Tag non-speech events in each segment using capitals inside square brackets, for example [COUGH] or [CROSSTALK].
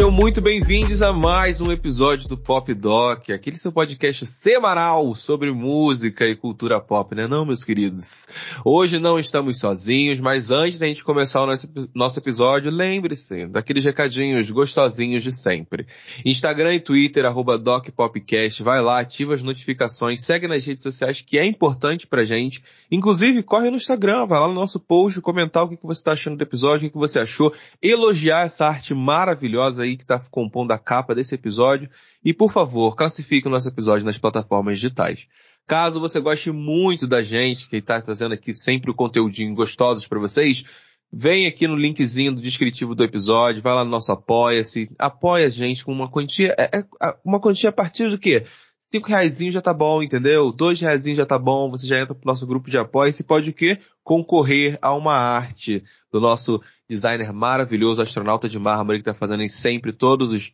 Sejam muito bem-vindos a mais um episódio do Pop Doc, aquele seu podcast semanal sobre música e cultura pop, né não, meus queridos? Hoje não estamos sozinhos, mas antes da gente começar o nosso, nosso episódio, lembre-se daqueles recadinhos gostosinhos de sempre. Instagram e Twitter, arroba DocPopcast, vai lá, ativa as notificações, segue nas redes sociais que é importante pra gente. Inclusive, corre no Instagram, vai lá no nosso post, comentar o que você está achando do episódio, o que você achou, elogiar essa arte maravilhosa aí que está compondo a capa desse episódio. E por favor, classifique o nosso episódio nas plataformas digitais. Caso você goste muito da gente, que está trazendo aqui sempre o conteúdinho gostosos para vocês, vem aqui no linkzinho do descritivo do episódio, vai lá no nosso Apoia-se, apoia a gente com uma quantia, é, é, uma quantia a partir do quê? Cinco reais já tá bom, entendeu? Dois reais já tá bom, você já entra pro nosso grupo de apoio e pode o quê? Concorrer a uma arte do nosso designer maravilhoso, astronauta de mármore, que tá fazendo sempre todos os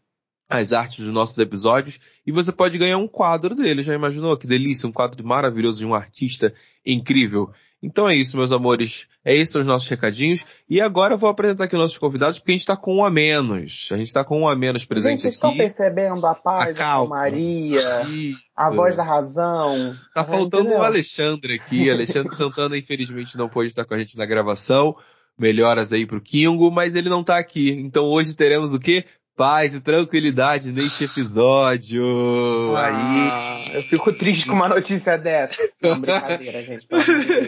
as artes dos nossos episódios e você pode ganhar um quadro dele. Já imaginou? Que delícia, um quadro maravilhoso de um artista incrível. Então é isso, meus amores. É esses são os nossos recadinhos. E agora eu vou apresentar aqui os nossos convidados, porque a gente está com um a menos. A gente está com um a menos presente gente, vocês estão percebendo a paz, a, a Maria, isso. a voz da razão. Tá faltando o um Alexandre aqui. Alexandre [LAUGHS] Santana, infelizmente, não pôde estar com a gente na gravação. Melhoras aí pro Kingo, mas ele não tá aqui. Então hoje teremos o quê? Paz e tranquilidade neste episódio. Ah, Aí. Eu fico triste com uma notícia dessa. Não, brincadeira, gente.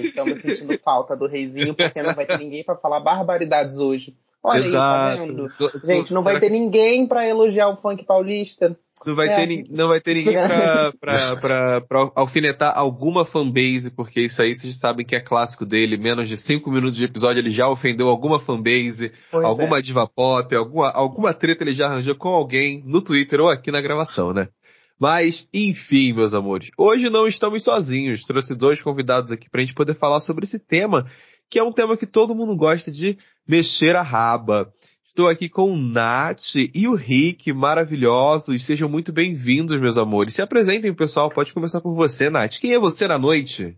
Estamos sentindo falta do reizinho porque não vai ter ninguém para falar barbaridades hoje. Olha Exato. aí, tá vendo? Gente, não vai ter ninguém para elogiar o funk paulista. Não vai, é. ter, não vai ter ninguém pra, pra, pra, pra, alfinetar alguma fanbase, porque isso aí vocês sabem que é clássico dele. Menos de 5 minutos de episódio ele já ofendeu alguma fanbase, pois alguma é. diva pop, alguma, alguma treta ele já arranjou com alguém no Twitter ou aqui na gravação, né? Mas, enfim, meus amores, hoje não estamos sozinhos. Trouxe dois convidados aqui pra gente poder falar sobre esse tema, que é um tema que todo mundo gosta de mexer a raba. Estou aqui com o Nath e o Rick, maravilhosos. Sejam muito bem-vindos, meus amores. Se apresentem, pessoal. Pode começar por você, Nath. Quem é você na noite?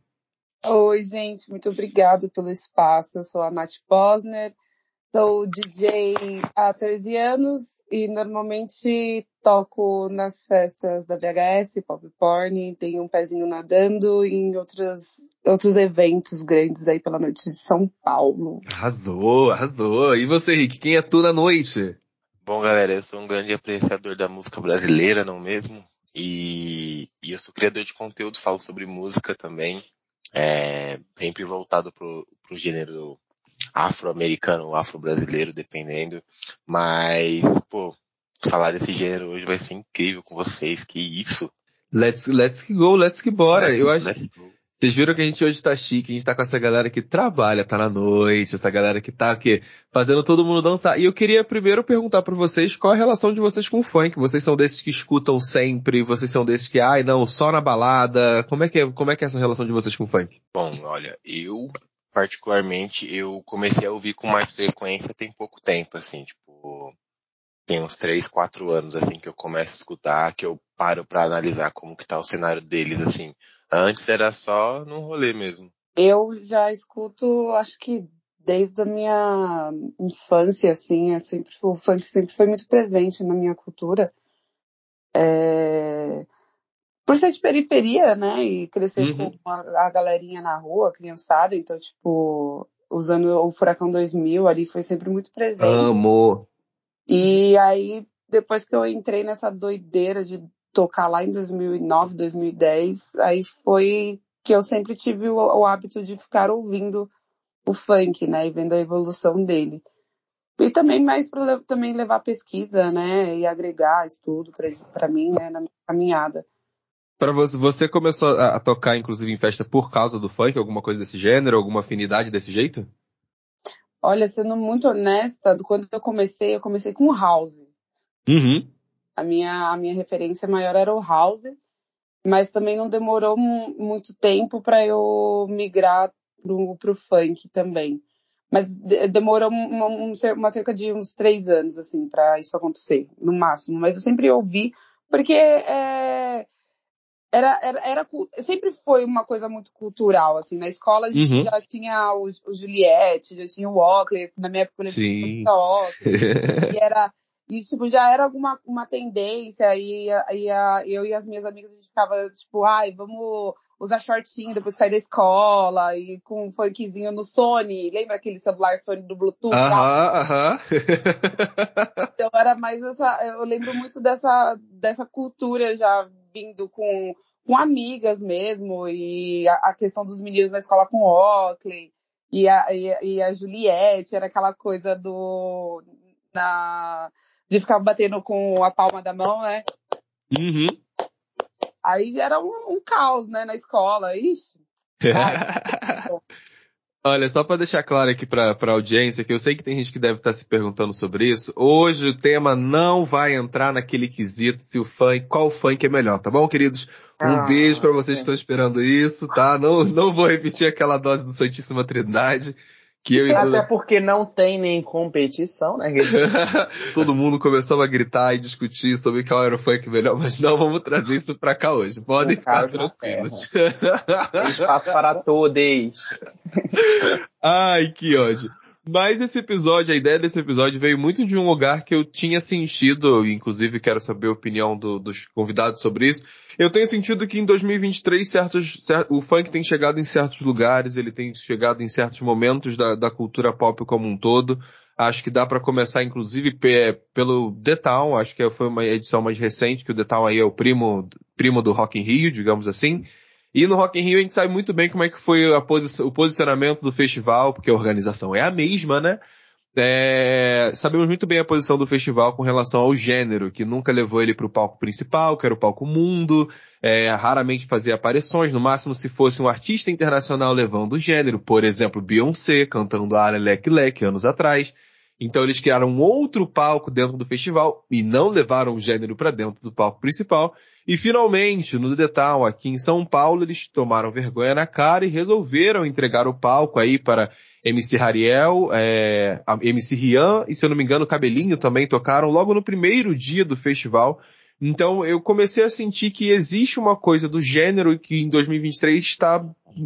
Oi, gente. Muito obrigado pelo espaço. Eu sou a Nath Posner. Sou DJ há 13 anos e normalmente toco nas festas da VHS, Pop Porn, tenho um pezinho nadando em outros, outros eventos grandes aí pela noite de São Paulo. Arrasou, arrasou. E você, Rick, quem é tu na noite? Bom, galera, eu sou um grande apreciador da música brasileira, não mesmo? E, e eu sou criador de conteúdo, falo sobre música também, é, sempre voltado pro, pro gênero afro-americano afro-brasileiro, dependendo. Mas, pô, falar desse gênero hoje vai ser incrível com vocês, que isso. Let's, let's go, let's que bora. Let's, Eu acho. Vocês viram que a gente hoje tá chique, a gente tá com essa galera que trabalha, tá na noite, essa galera que tá aqui fazendo todo mundo dançar. E eu queria primeiro perguntar para vocês qual a relação de vocês com o funk. Vocês são desses que escutam sempre, vocês são desses que, ai não, só na balada. Como é que é, como é que é essa relação de vocês com o funk? Bom, olha, eu particularmente, eu comecei a ouvir com mais frequência tem pouco tempo, assim, tipo, tem uns três, quatro anos, assim, que eu começo a escutar, que eu paro para analisar como que tá o cenário deles, assim. Antes era só num rolê mesmo. Eu já escuto, acho que desde a minha infância, assim, sempre, o funk sempre foi muito presente na minha cultura. É por ser de periferia, né? E crescer uhum. com a, a, galerinha na rua, criançada, então, tipo, usando o Furacão 2000 ali foi sempre muito presente. Amor. E aí, depois que eu entrei nessa doideira de tocar lá em 2009, 2010, aí foi que eu sempre tive o, o hábito de ficar ouvindo o funk, né? E vendo a evolução dele. E também mais para também levar pesquisa, né? E agregar estudo para mim, né? Na minha caminhada. Para você, você começou a, a, tocar, inclusive, em festa por causa do funk, alguma coisa desse gênero, alguma afinidade desse jeito? Olha, sendo muito honesta, quando eu comecei, eu comecei com o house. Uhum. A minha, a minha referência maior era o house, mas também não demorou muito tempo para eu migrar pro, pro funk também. Mas demorou uma, uma, cerca de uns três anos, assim, para isso acontecer, no máximo. Mas eu sempre ouvi, porque é, era, era, era, sempre foi uma coisa muito cultural, assim, na escola a gente uhum. já tinha o, o, Juliette, já tinha o Oakley, na minha época eu Sim. Oakley, e era, E, tipo, já era alguma uma tendência, e, e a, eu e as minhas amigas, a gente ficava, tipo, ai, vamos usar shortinho depois de sair da escola, e com um funkzinho no Sony, lembra aquele celular Sony do Bluetooth? Aham, aham. então era mais essa, eu lembro muito dessa, dessa cultura já vindo com, com amigas mesmo, e a, a questão dos meninos na escola com Oakley, e a, e, e a Juliette, era aquela coisa do, na, de ficar batendo com a palma da mão, né? Uhum. Aí era um, um caos, né, na escola. Ixi. [LAUGHS] Olha, só para deixar claro aqui para a audiência, que eu sei que tem gente que deve estar tá se perguntando sobre isso, hoje o tema não vai entrar naquele quesito se o funk, qual funk é melhor, tá bom, queridos? Um ah, beijo para vocês que estão esperando isso, tá? Não, não vou repetir aquela dose do Santíssima Trindade. Que eu Até porque não tem nem competição, né? [LAUGHS] Todo mundo começou a gritar e discutir sobre qual era o funk melhor, mas não vamos trazer isso pra cá hoje. Podem ficar tranquilos. Espaço para todos. [LAUGHS] Ai, que ódio. Mas esse episódio, a ideia desse episódio veio muito de um lugar que eu tinha sentido, inclusive quero saber a opinião do, dos convidados sobre isso. Eu tenho sentido que em 2023 certos, o funk tem chegado em certos lugares, ele tem chegado em certos momentos da, da cultura pop como um todo. Acho que dá para começar, inclusive, pelo The Town, acho que foi uma edição mais recente, que o The Town aí é o primo, primo do Rock in Rio, digamos assim. E no Rock in Rio a gente sabe muito bem como é que foi posi o posicionamento do festival, porque a organização é a mesma, né? É, sabemos muito bem a posição do festival com relação ao gênero, que nunca levou ele para o palco principal, que era o palco mundo, é, raramente fazia aparições, no máximo se fosse um artista internacional levando o gênero, por exemplo, Beyoncé cantando a Lek Lek anos atrás. Então eles criaram um outro palco dentro do festival e não levaram o gênero para dentro do palco principal. E finalmente, no Detal, aqui em São Paulo, eles tomaram vergonha na cara e resolveram entregar o palco aí para MC Hariel, é, MC Rian e, se eu não me engano, Cabelinho também tocaram logo no primeiro dia do festival. Então eu comecei a sentir que existe uma coisa do gênero que em 2023 está,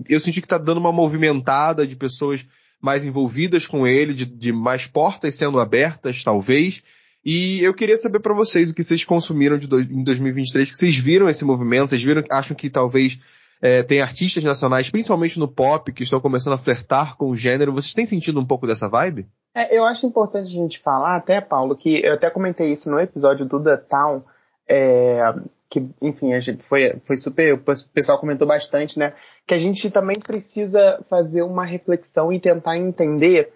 eu senti que está dando uma movimentada de pessoas mais envolvidas com ele, de, de mais portas sendo abertas, talvez. E eu queria saber para vocês o que vocês consumiram de em 2023, que vocês viram esse movimento, vocês viram, acham que talvez é, tem artistas nacionais, principalmente no pop, que estão começando a flertar com o gênero. Vocês têm sentido um pouco dessa vibe? É, eu acho importante a gente falar, até, Paulo, que eu até comentei isso no episódio do The Town, é, que, enfim, a gente foi, foi super, o pessoal comentou bastante, né? Que a gente também precisa fazer uma reflexão e tentar entender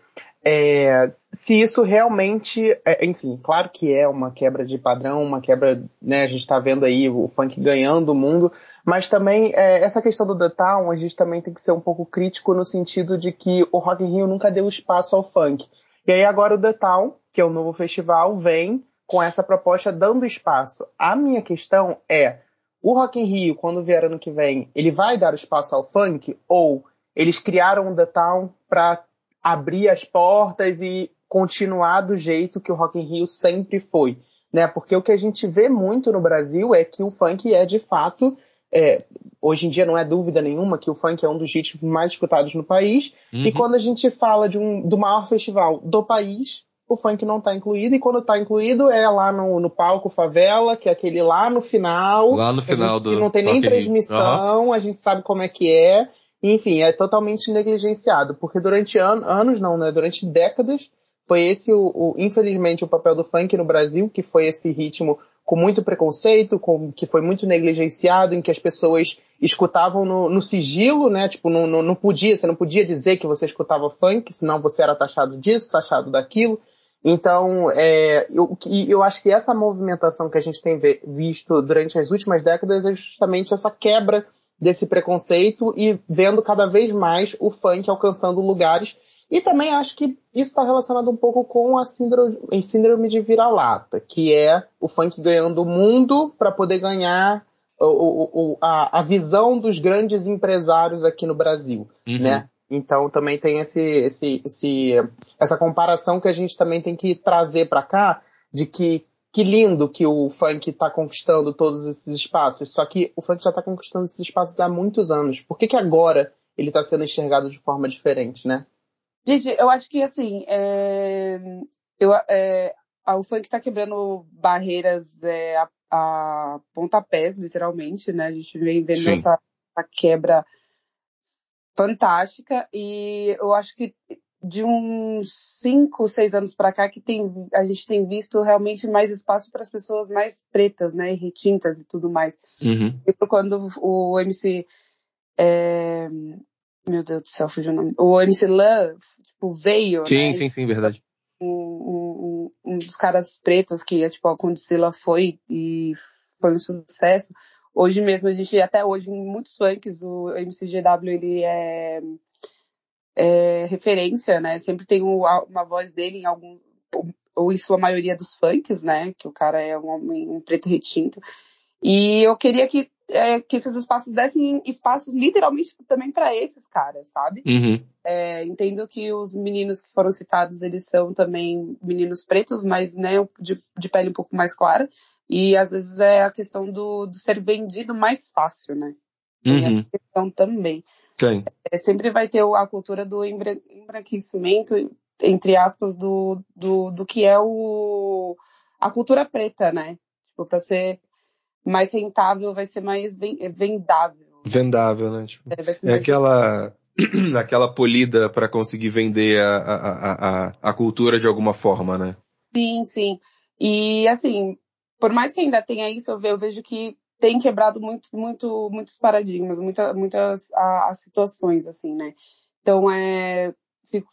é, se isso realmente, é, enfim, claro que é uma quebra de padrão, uma quebra, né, a gente está vendo aí o funk ganhando o mundo, mas também é, essa questão do The Town, a gente também tem que ser um pouco crítico no sentido de que o Rock in Rio nunca deu espaço ao funk. E aí agora o The Town, que é o novo festival, vem com essa proposta dando espaço. A minha questão é, o Rock in Rio, quando vier ano que vem, ele vai dar espaço ao funk ou eles criaram o The Town para abrir as portas e continuar do jeito que o Rock in Rio sempre foi, né? Porque o que a gente vê muito no Brasil é que o funk é de fato, é, hoje em dia não é dúvida nenhuma que o funk é um dos ritmos mais escutados no país. Uhum. E quando a gente fala de um, do maior festival do país, o funk não está incluído, e quando está incluído é lá no, no, palco favela, que é aquele lá no final. Lá no final do. Que não tem nem transmissão, uhum. a gente sabe como é que é. Enfim, é totalmente negligenciado, porque durante an anos, não, né? Durante décadas, foi esse o, o, infelizmente, o papel do funk no Brasil, que foi esse ritmo com muito preconceito, com, que foi muito negligenciado, em que as pessoas escutavam no, no sigilo, né? Tipo, não, não, não, podia, você não podia dizer que você escutava funk, senão você era taxado disso, taxado daquilo. Então, é, eu, eu acho que essa movimentação que a gente tem visto durante as últimas décadas é justamente essa quebra desse preconceito e vendo cada vez mais o funk alcançando lugares. E também acho que isso está relacionado um pouco com a síndrome, síndrome de vira-lata, que é o funk ganhando o mundo para poder ganhar o, o, a, a, visão dos grandes empresários aqui no Brasil, uhum. né? Então também tem esse, esse, esse, essa comparação que a gente também tem que trazer para cá, de que que lindo que o funk está conquistando todos esses espaços. Só que o funk já está conquistando esses espaços há muitos anos. Por que, que agora ele está sendo enxergado de forma diferente, né? Gente, eu acho que assim, é... Eu, é... o funk está quebrando barreiras é, a, a, pontapés, literalmente, né? A gente vem vendo essa, essa quebra fantástica e eu acho que de uns cinco, seis anos para cá que tem, a gente tem visto realmente mais espaço para as pessoas mais pretas, né, retintas e tudo mais. Uhum. E quando o MC, é, meu Deus do céu, fugiu o nome, o MC Love, tipo, veio, Sim, né, sim, sim, verdade. Um, um, um, dos caras pretos que, tipo, a Condicila foi e foi um sucesso. Hoje mesmo, a gente, até hoje, em muitos funks, o MCGW, ele é é, referência, né? Sempre tem uma voz dele em algum, ou em sua maioria dos funks, né? Que o cara é um homem um preto retinto. E eu queria que, é, que esses espaços dessem espaço literalmente também para esses caras, sabe? Uhum. É, entendo que os meninos que foram citados, eles são também meninos pretos, mas né, de, de pele um pouco mais clara. E às vezes é a questão do, do ser vendido mais fácil, né? Tem uhum. essa questão também. Tem. É, sempre vai ter a cultura do embranquecimento, entre aspas, do, do, do que é o, a cultura preta, né? Tipo, pra ser mais rentável, vai ser mais vendável. Vendável, né? Tipo, é, é aquela, [CLEARS THROAT] aquela polida para conseguir vender a, a, a, a cultura de alguma forma, né? Sim, sim. E assim, por mais que ainda tenha isso, eu vejo que tem quebrado muito, muito, muitos paradigmas, muita, muitas as situações, assim, né? Então, é,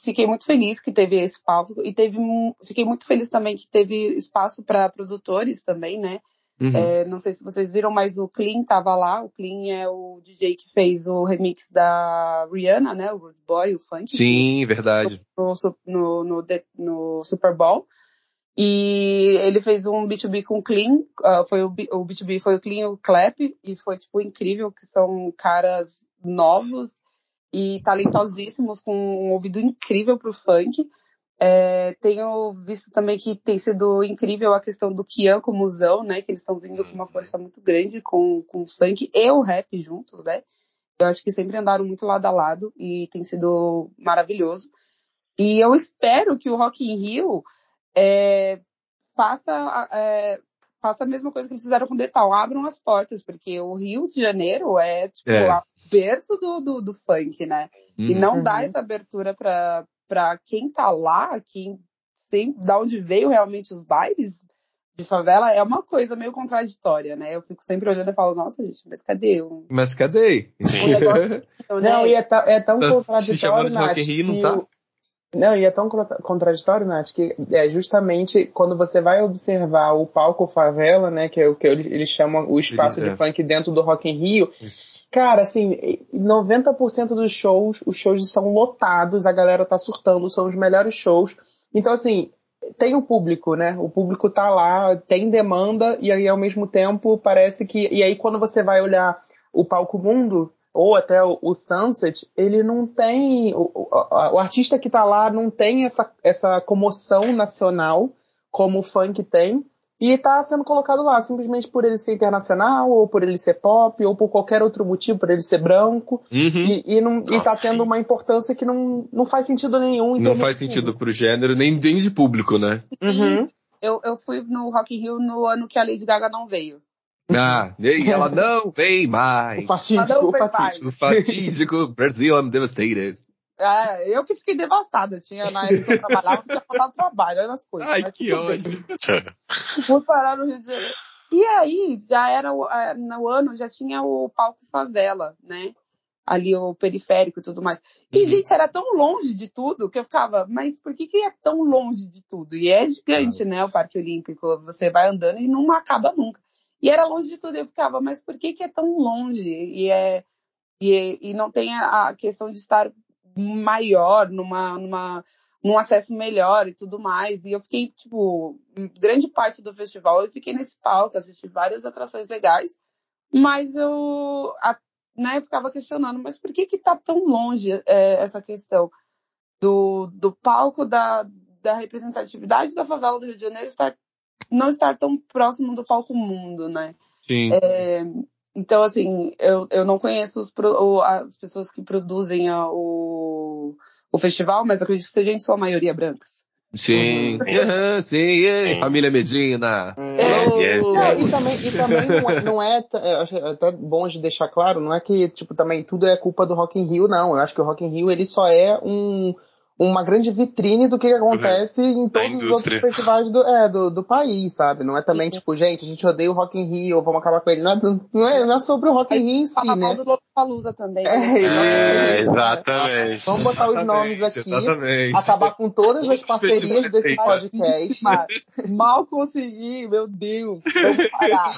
fiquei muito feliz que teve esse palco e teve, fiquei muito feliz também que teve espaço para produtores também, né? Uhum. É, não sei se vocês viram, mas o Clean tava lá. O Clean é o DJ que fez o remix da Rihanna, né? O Rude Boy, o funk. Sim, verdade. No, no, no, no Super Bowl. E ele fez um B2B com Clean, uh, foi o, B, o B2B foi o Clean e o Clap, e foi, tipo, incrível, que são caras novos e talentosíssimos, com um ouvido incrível pro funk. É, tenho visto também que tem sido incrível a questão do Kian com o Musão, né, que eles estão vindo com uma força muito grande com, com o funk e o rap juntos, né. Eu acho que sempre andaram muito lado a lado e tem sido maravilhoso. E eu espero que o Rock in Rio é, faça, é, faça a mesma coisa que eles fizeram com o Detal, abram as portas, porque o Rio de Janeiro é, tipo, é. a berço do, do, do funk, né? Uhum. E não dá essa abertura para para quem tá lá, quem tem, da onde veio realmente os bailes de favela, é uma coisa meio contraditória, né? Eu fico sempre olhando e falo, nossa, gente, mas cadê? Um, mas cadê? [LAUGHS] Um negócio, [LAUGHS] não, né? e é, é tão Tá contraditório, Nath, Rio, não que tá? o, não, e é tão contraditório, Nath, que é justamente quando você vai observar o palco favela, né, que é o que eles chamam o espaço é. de funk dentro do Rock in Rio. Isso. Cara, assim, 90% dos shows, os shows são lotados, a galera tá surtando, são os melhores shows. Então, assim, tem o público, né? O público tá lá, tem demanda, e aí ao mesmo tempo parece que. E aí quando você vai olhar o palco mundo, ou até o, o Sunset, ele não tem. O, o, o, artista que tá lá não tem essa, essa comoção nacional como o funk tem. E tá sendo colocado lá simplesmente por ele ser internacional, ou por ele ser pop, ou por qualquer outro motivo, por ele ser branco. Uhum. E, e, não, e tá tendo uma importância que não, não faz sentido nenhum. Não faz sentido pro gênero, nem, nem de público, né? Uhum. Eu, eu fui no Rock in Rio no ano que a Lady Gaga não veio. Ah, e ela não vem mais. O fatídico, o fatídico. O fatídico Brasil, I'm devastated. É, eu que fiquei devastada. Tinha, na época que eu trabalhava, tinha faltado trabalho, olha as coisas. Ai, que ódio. [LAUGHS] Fui parar no Rio de Janeiro. E aí, já era, no ano, já tinha o palco favela, né? Ali o periférico e tudo mais. E, uhum. gente, era tão longe de tudo que eu ficava, mas por que que é tão longe de tudo? E é gigante, né, o Parque Olímpico. Você vai andando e não acaba nunca. E era longe de tudo. Eu ficava, mas por que que é tão longe? E, é, e, e não tem a questão de estar maior, numa, numa, num acesso melhor e tudo mais. E eu fiquei, tipo, grande parte do festival eu fiquei nesse palco, assisti várias atrações legais, mas eu, a, né, eu ficava questionando, mas por que que tá tão longe é, essa questão do, do palco da, da representatividade da favela do Rio de Janeiro estar não estar tão próximo do palco mundo, né? Sim. É, então, assim, eu, eu não conheço os, as pessoas que produzem a, o, o festival, mas acredito que sejam em sua maioria brancas. Sim, uhum. [LAUGHS] sim, sim. família Medina. É, é, e também, e também não é, não é, acho até bom de deixar claro, não é que, tipo, também tudo é culpa do Rock in Rio, não. Eu acho que o Rock in Rio, ele só é um, uma grande vitrine do que acontece uhum. em todos os outros festivais do, é, do, do, país, sabe? Não é também, tipo, gente, a gente odeia o Rock in Rio, vamos acabar com ele. Não é, não é, não é sobre o Rock in Rio em si, né? do Lollapalooza também. É, né? é, exatamente. Vamos botar os nomes aqui, exatamente. acabar com todas as [LAUGHS] parcerias desse podcast. Mal consegui, meu Deus, vamos parar.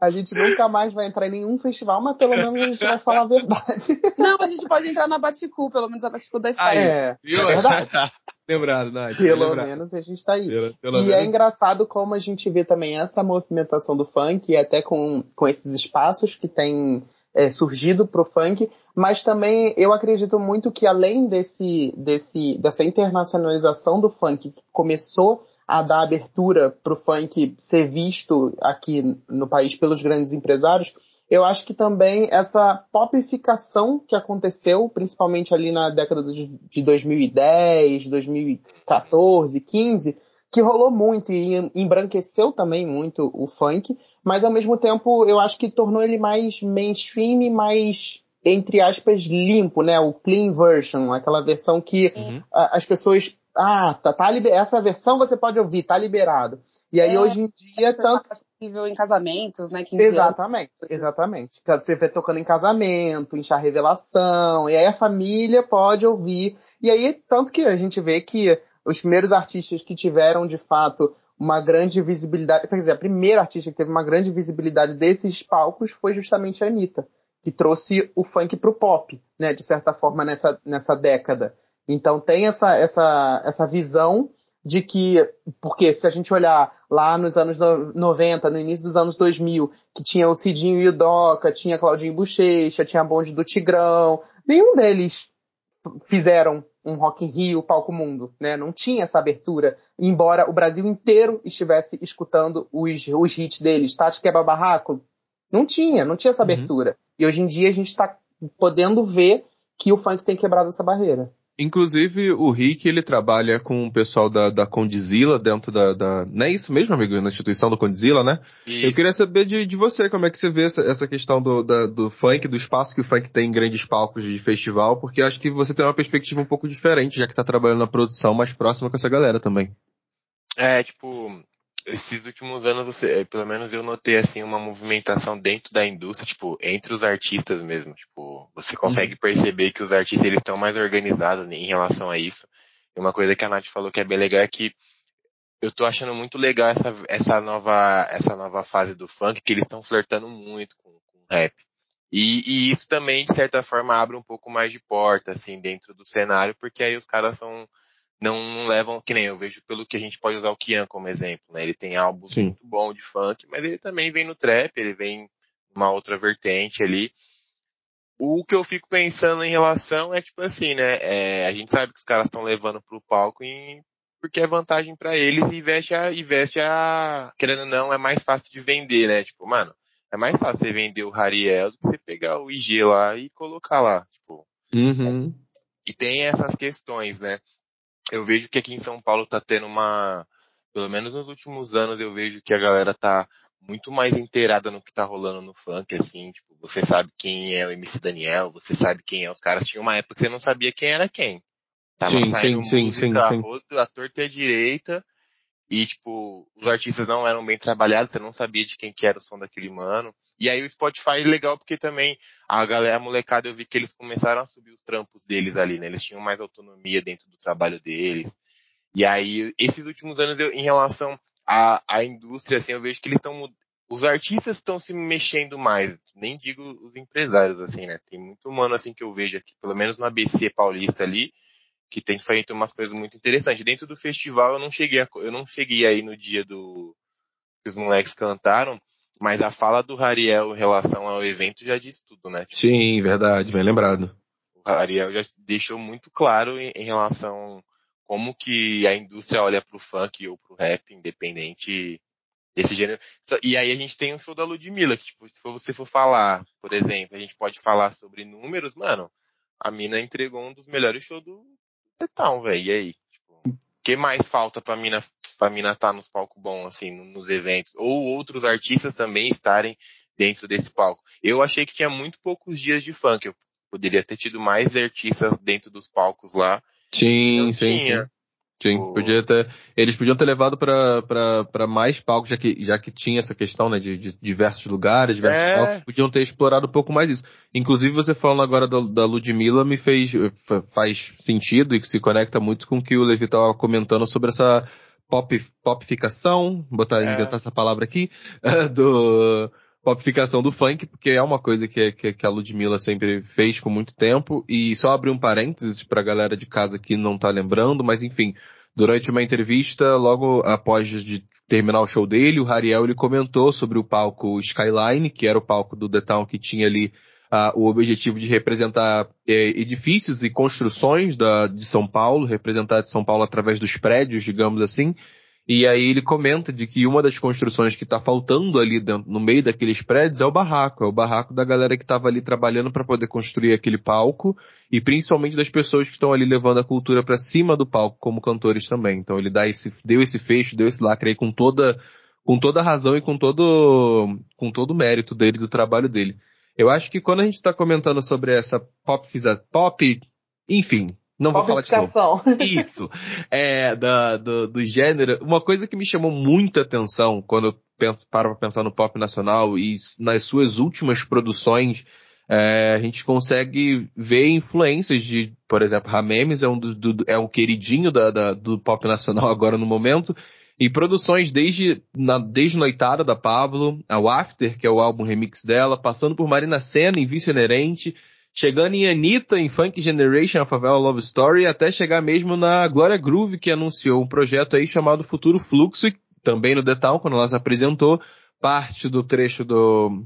A gente nunca mais vai entrar em nenhum festival, mas pelo menos a gente vai falar a verdade. Não, a gente pode entrar na Baticu, pelo menos a Baticu da Espanha. É, é verdade. [LAUGHS] Lembrado, Nath. Pelo lembrado. menos a gente tá aí. Pelo, pelo e é menos. é engraçado como a gente vê também essa movimentação do funk, e até com, com esses espaços que tem é, surgido pro funk, mas também eu acredito muito que além desse, desse, dessa internacionalização do funk que começou a dar abertura para o funk ser visto aqui no país pelos grandes empresários, eu acho que também essa popificação que aconteceu, principalmente ali na década de 2010, 2014, 15, que rolou muito e embranqueceu também muito o funk, mas ao mesmo tempo eu acho que tornou ele mais mainstream e mais entre aspas limpo, né? O clean version, aquela versão que uhum. as pessoas ah, tá, tá liber... essa versão você pode ouvir, tá liberado. E aí é, hoje em dia tanto possível em casamentos, né? Exatamente, anos. exatamente. Você vê tocando em casamento, em chá revelação, e aí a família pode ouvir. E aí tanto que a gente vê que os primeiros artistas que tiveram de fato uma grande visibilidade, quer dizer, a primeira artista que teve uma grande visibilidade desses palcos foi justamente a Anitta, que trouxe o funk pro pop, né, de certa forma nessa, nessa década. Então tem essa, essa, essa visão de que, porque se a gente olhar lá nos anos 90, no início dos anos 2000, que tinha o Cidinho e o Doca, tinha Claudinho Bochecha, tinha Bonde do Tigrão, nenhum deles fizeram um Rock in Rio, palco mundo, né? Não tinha essa abertura, embora o Brasil inteiro estivesse escutando os, os hits deles. Tati Quebra Barraco? Não tinha, não tinha essa uhum. abertura. Uhum. E hoje em dia a gente está podendo ver que o funk tem quebrado essa barreira. Inclusive, o Rick, ele trabalha com o pessoal da, da Condizila dentro da, da... Não é isso mesmo, amigo? Na instituição do Condizila, né? E... Eu queria saber de, de você, como é que você vê essa, essa questão do, da, do funk, do espaço que o funk tem em grandes palcos de festival, porque acho que você tem uma perspectiva um pouco diferente, já que tá trabalhando na produção mais próxima com essa galera também. É, tipo, esses últimos anos, você, eh, pelo menos eu notei assim uma movimentação dentro da indústria, tipo, entre os artistas mesmo, tipo, você consegue uhum. perceber que os artistas eles estão mais organizados em relação a isso. E uma coisa que a Nath falou que é bem legal é que eu tô achando muito legal essa, essa nova, essa nova fase do funk, que eles estão flertando muito com, com o rap. E, e, isso também, de certa forma, abre um pouco mais de porta, assim, dentro do cenário, porque aí os caras são, não, levam, que nem eu vejo pelo que a gente pode usar o Kian como exemplo, né? Ele tem álbuns Sim. muito bom de funk, mas ele também vem no trap, ele vem uma outra vertente ali. O que eu fico pensando em relação é tipo assim, né? É, a gente sabe que os caras estão levando pro palco em, porque é vantagem para eles e veste a, e veste a, querendo ou não, é mais fácil de vender, né? Tipo, mano, é mais fácil você vender o Hariel do que você pegar o IG lá e colocar lá, tipo. Uhum. É, e tem essas questões, né? Eu vejo que aqui em São Paulo tá tendo uma, pelo menos nos últimos anos eu vejo que a galera tá muito mais inteirada no que tá rolando no funk, assim, tipo, você sabe quem é o MC Daniel, você sabe quem é os caras. Tinha uma época que você não sabia quem era quem. Tava sim, sim, sim, sim, sim. A torta e a direita, e tipo, os artistas não eram bem trabalhados, você não sabia de quem que era o som daquele mano. E aí o Spotify é legal porque também a galera, a molecada, eu vi que eles começaram a subir os trampos deles ali, né? Eles tinham mais autonomia dentro do trabalho deles. E aí, esses últimos anos, eu, em relação à, à indústria, assim, eu vejo que eles estão, os artistas estão se mexendo mais. Nem digo os empresários, assim, né? Tem muito humano, assim, que eu vejo aqui, pelo menos no ABC paulista ali, que tem feito umas coisas muito interessantes. Dentro do festival, eu não cheguei a, eu não cheguei aí no dia do, que os moleques cantaram, mas a fala do Rariel em relação ao evento já diz tudo, né? Tipo, Sim, verdade, bem lembrado. O Rariel já deixou muito claro em, em relação como que a indústria olha pro funk ou pro rap, independente desse gênero. E aí a gente tem um show da Ludmilla, que tipo, se você for falar, por exemplo, a gente pode falar sobre números, mano, a mina entregou um dos melhores shows do Town, velho. E aí? Tipo... que mais falta pra mina, pra mina tá nos palcos bons, assim, nos eventos? Ou outros artistas também estarem dentro desse palco. Eu achei que tinha muito poucos dias de funk. Eu poderia ter tido mais artistas dentro dos palcos lá. Sim, sim, tinha. sim. O... podia ter, eles podiam ter levado para mais palcos, já que, já que tinha essa questão, né, de, de diversos lugares, diversos é... palcos, podiam ter explorado um pouco mais isso. Inclusive, você falando agora da, da Ludmilla me fez, faz sentido e que se conecta muito com o que o Levi estava comentando sobre essa pop, popificação, botar, é. inventar essa palavra aqui, [LAUGHS] do, popificação do funk, porque é uma coisa que, que, que, a Ludmilla sempre fez com muito tempo. E só abrir um parênteses pra galera de casa que não tá lembrando, mas enfim, durante uma entrevista, logo após de terminar o show dele, o Hariel ele comentou sobre o palco Skyline, que era o palco do The Town que tinha ali uh, o objetivo de representar eh, edifícios e construções da, de São Paulo, representar de São Paulo através dos prédios, digamos assim. E aí ele comenta de que uma das construções que está faltando ali dentro, no meio daqueles prédios é o barraco, é o barraco da galera que estava ali trabalhando para poder construir aquele palco e principalmente das pessoas que estão ali levando a cultura para cima do palco como cantores também. Então ele dá esse, deu esse fecho, deu esse lacre aí com toda, com toda razão e com todo, com todo o mérito dele, do trabalho dele. Eu acho que quando a gente está comentando sobre essa pop, pop, enfim, não vou falar de novo. [LAUGHS] Isso. É, da, do, do gênero. Uma coisa que me chamou muita atenção quando eu penso, paro pra pensar no pop nacional e nas suas últimas produções, é, a gente consegue ver influências de, por exemplo, Ramemes é um dos, do, é um queridinho da, da, do pop nacional [LAUGHS] agora no momento, e produções desde, na, desde Noitada da Pablo, ao After, que é o álbum remix dela, passando por Marina Senna em Vício Inerente, chegando em Anitta, em Funk Generation, a Favela Love Story, até chegar mesmo na Glória Groove, que anunciou um projeto aí chamado Futuro Fluxo, e também no Detal, quando ela se apresentou, parte do trecho do,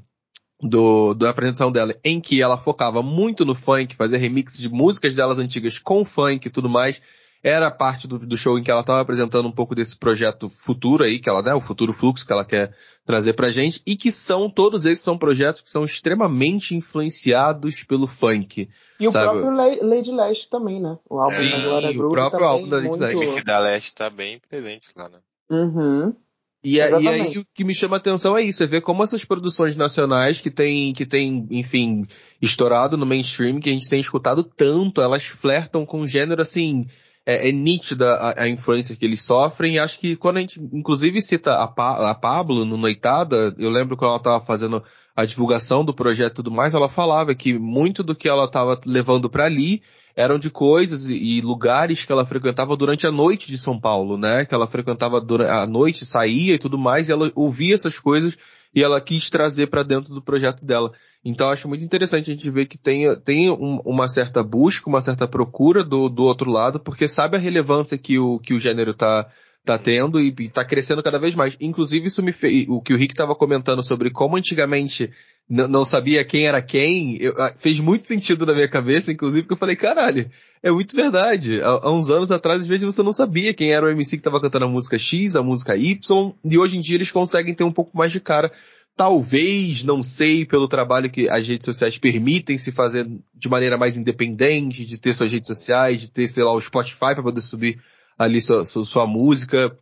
do, da apresentação dela, em que ela focava muito no funk, fazer remix de músicas delas antigas com funk e tudo mais, era parte do, do show em que ela estava apresentando um pouco desse projeto futuro aí, que ela, né, o futuro fluxo que ela quer trazer pra gente, e que são, todos esses são projetos que são extremamente influenciados pelo funk. E sabe? o próprio Lady Leste também, né? O álbum Sim, da Glória o próprio álbum da Lady muito... Leste. Esse da Leste tá bem presente lá, né? Uhum. E, e, aí o que me chama a atenção é isso, é ver como essas produções nacionais que tem, que tem, enfim, estourado no mainstream, que a gente tem escutado tanto, elas flertam com um gênero assim, é, é nítida a, a, influência que eles sofrem e acho que quando a gente inclusive cita a, pa, a Pablo no Noitada, eu lembro quando ela estava fazendo a divulgação do projeto e tudo mais, ela falava que muito do que ela estava levando para ali eram de coisas e, lugares que ela frequentava durante a noite de São Paulo, né? Que ela frequentava durante a noite, saía e tudo mais, e ela ouvia essas coisas e ela quis trazer para dentro do projeto dela. Então acho muito interessante a gente ver que tem, tem um, uma certa busca, uma certa procura do, do outro lado, porque sabe a relevância que o, que o gênero tá, tá tendo e, e tá crescendo cada vez mais. Inclusive isso me fez, o que o Rick estava comentando sobre como antigamente não sabia quem era quem, eu, fez muito sentido na minha cabeça, inclusive, porque eu falei, caralho, é muito verdade. Há, há, uns anos atrás, às vezes, você não sabia quem era o MC que estava cantando a música X, a música Y, e hoje em dia eles conseguem ter um pouco mais de cara. Talvez, não sei, pelo trabalho que as redes sociais permitem se fazer de maneira mais independente, de ter suas redes sociais, de ter, sei lá, o Spotify para poder subir ali sua, sua, sua, música.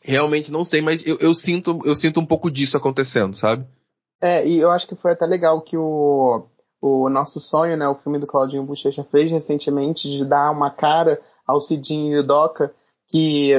Realmente não sei, mas eu, eu sinto, eu sinto um pouco disso acontecendo, sabe? É, e eu acho que foi até legal que o, o nosso sonho, né, o filme do Claudinho Bochecha fez recentemente de dar uma cara ao Cidinho e o Doca, que,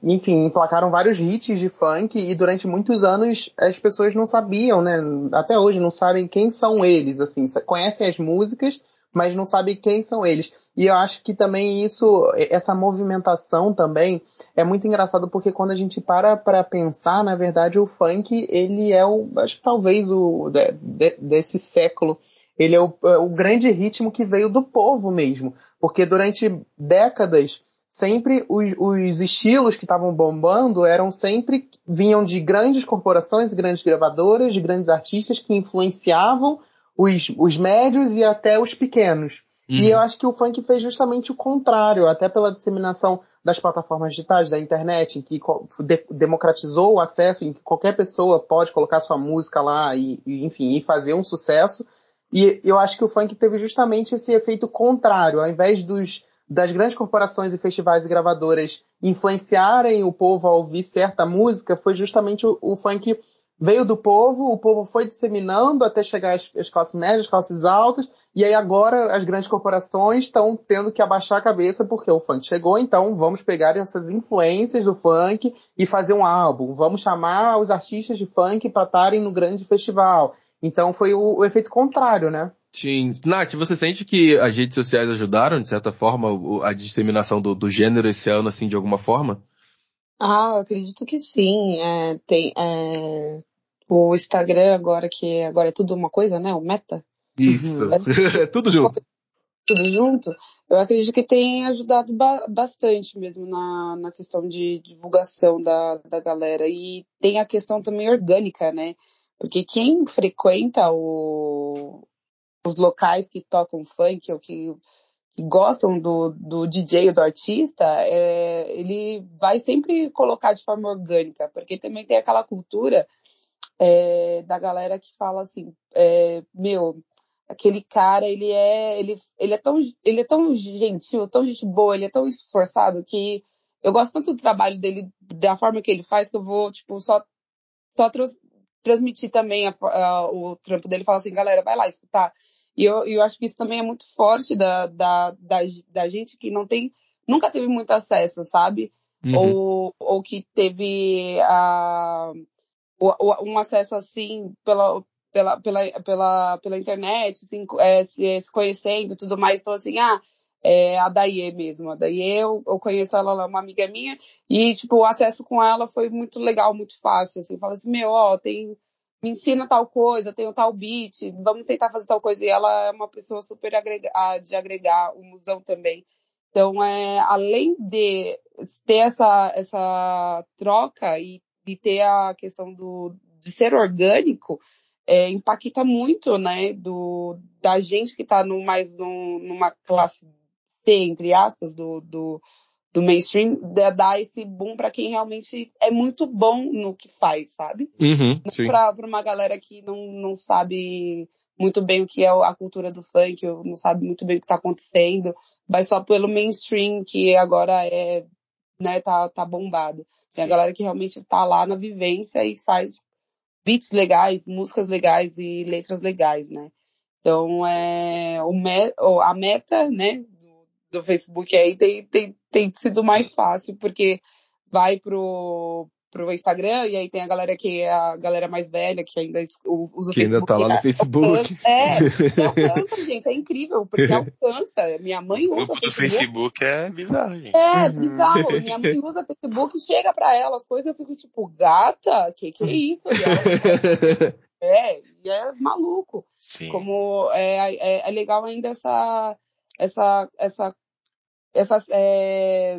enfim, emplacaram vários hits de funk e durante muitos anos as pessoas não sabiam, né? Até hoje não sabem quem são eles, assim, conhecem as músicas, mas não sabem quem são eles. E eu acho que também isso, essa movimentação também é muito engraçado porque quando a gente para para pensar, na verdade o funk, ele é o, acho que talvez o, de, desse século, ele é o, é o grande ritmo que veio do povo mesmo. Porque durante décadas, sempre os, os estilos que estavam bombando eram sempre, vinham de grandes corporações, grandes gravadoras, de grandes artistas que influenciavam os, os médios e até os pequenos. Uhum. E eu acho que o funk fez justamente o contrário, até pela disseminação das plataformas digitais, da internet, em que de democratizou o acesso, em que qualquer pessoa pode colocar sua música lá e, e, enfim, e fazer um sucesso. E eu acho que o funk teve justamente esse efeito contrário, ao invés dos das grandes corporações e festivais e gravadoras influenciarem o povo a ouvir certa música foi justamente o, o funk veio do povo, o povo foi disseminando até chegar às, às classes médias, às classes altas, e aí agora as grandes corporações estão tendo que abaixar a cabeça porque o funk chegou, então vamos pegar essas influências do funk e fazer um álbum. Vamos chamar os artistas de funk para estarem no grande festival. Então foi o, o, efeito contrário, né? Sim. Nath, você sente que as redes sociais ajudaram, de certa forma, a disseminação do, do gênero esse ano, assim, de alguma forma? Ah, eu acredito que sim. É, tem, é, o Instagram agora, que agora é tudo uma coisa, né? O Meta. Isso. É [LAUGHS] tudo junto. Tudo junto. Eu acredito que tem ajudado ba bastante mesmo na, na questão de divulgação da, da galera. E tem a questão também orgânica, né? Porque quem frequenta o, os locais que tocam funk ou que, que gostam do, do DJ ou do artista, é, ele vai sempre colocar de forma orgânica, porque também tem aquela cultura é, da galera que fala assim, é, meu, aquele cara, ele é, ele, ele é tão, ele é tão gentil, tão gente boa, ele é tão esforçado que eu gosto tanto do trabalho dele, da forma que ele faz, que eu vou, tipo, só, só trans, transmitir também a, a, o trampo dele, falar assim, galera, vai lá escutar. E eu, eu acho que isso também é muito forte da, da, da, da gente que não tem, nunca teve muito acesso, sabe? Uhum. Ou, ou que teve a, um acesso assim pela, pela, pela, pela, pela internet, assim, é, se, se conhecendo e tudo mais. Então, assim, ah, é a Daie mesmo. A Daie, eu, eu conheço ela, ela é uma amiga minha, e, tipo, o acesso com ela foi muito legal, muito fácil, assim. Fala assim, meu, ó, tem, me ensina tal coisa, tem o tal beat, vamos tentar fazer tal coisa. E ela é uma pessoa super agrega, de agregar o musão também. Então, é, além de ter essa, essa troca e de ter a questão do, de ser orgânico, é, impacta muito, né, do, da gente que está no, mais numa classe C, entre aspas, do, do, do mainstream, dar esse boom para quem realmente é muito bom no que faz, sabe? Uhum, para uma galera que não, não sabe muito bem o que é a cultura do funk, não sabe muito bem o que está acontecendo, vai só pelo mainstream, que agora é, né, tá, tá bombado. Tem a galera que realmente tá lá na vivência e faz beats legais, músicas legais e letras legais, né? Então, é, o me, a meta, né, do, do Facebook aí tem, tem, tem sido mais fácil, porque vai pro, pro Instagram, e aí tem a galera que é a galera mais velha, que ainda usa o Facebook. Que ainda tá lá no Facebook. É, [LAUGHS] alcança, gente, é incrível, porque [LAUGHS] alcança. Minha mãe usa o Facebook. do Facebook é bizarro, gente. É, uhum. bizarro. [LAUGHS] Minha mãe usa Facebook, chega pra ela as coisas, eu fico tipo, gata, que que é isso? E ela, é, e é maluco. Sim. Como é, é, é legal ainda essa, essa, essa, essa, é,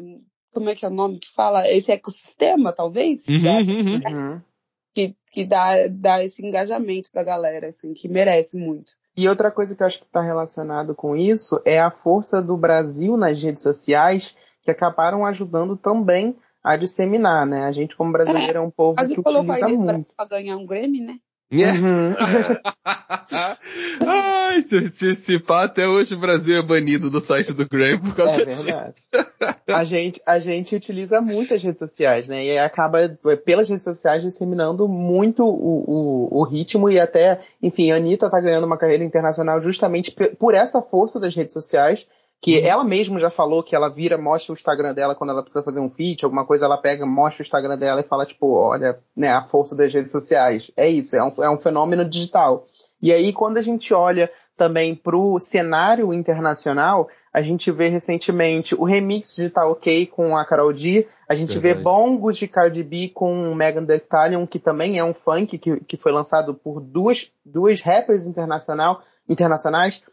como é que é o nome que fala? Esse ecossistema, talvez? Uhum, uhum. uhum. Que, que dá, dá esse engajamento pra galera, assim, que merece muito. E outra coisa que eu acho que está relacionado com isso é a força do Brasil nas redes sociais, que acabaram ajudando também a disseminar, né? A gente, como brasileiro, é, é um povo que utiliza muito. Pra ganhar um Grammy, né? Yeah. Uhum. [LAUGHS] Ai, se, se, se pá, até hoje o Brasil é banido do site do Grammy por causa é disso. Verdade. a, gente, a gente utiliza muito as redes sociais, né? E acaba, pelas redes sociais, disseminando muito o, o, o ritmo e até, enfim, a Anitta tá ganhando uma carreira internacional justamente por essa força das redes sociais que uhum. ela mesma já falou que ela vira, mostra o Instagram dela quando ela precisa fazer um feat, alguma coisa, ela pega, mostra o Instagram dela e fala, tipo, olha, né, a força das redes sociais. É isso, é um, é um fenômeno digital. E aí, quando a gente olha também pro cenário internacional, a gente vê recentemente o remix de Tá Ok com a Carol D, a gente Verdade. vê bongos de Cardi B com Megan Thee Stallion, que também é um funk que, que foi lançado por duas, duas rappers internacional, internacionais,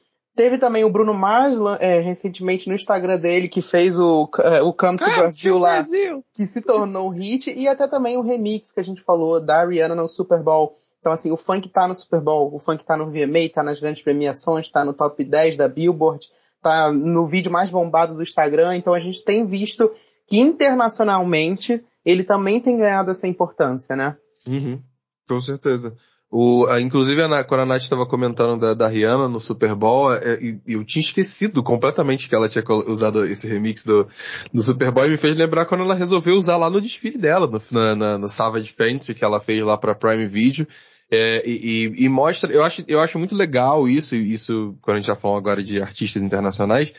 Teve também o Bruno Mars é, recentemente no Instagram dele que fez o, é, o Come to Come Brasil lá, Brasil. que se tornou um hit, e até também o remix que a gente falou da Rihanna no Super Bowl. Então assim, o funk tá no Super Bowl, o funk tá no VMA, tá nas grandes premiações, tá no top 10 da Billboard, tá no vídeo mais bombado do Instagram, então a gente tem visto que internacionalmente ele também tem ganhado essa importância, né? Uhum, com certeza. O, a, inclusive, a, quando a Nath estava comentando da, da, Rihanna no Super Bowl, é, eu tinha esquecido completamente que ela tinha usado esse remix do, do Super Bowl e me fez lembrar quando ela resolveu usar lá no desfile dela, no, na, na, no Savage Fantasy, que ela fez lá pra Prime Video. É, e, e, mostra, eu acho, eu acho muito legal isso, isso quando a gente já tá falou agora de artistas internacionais,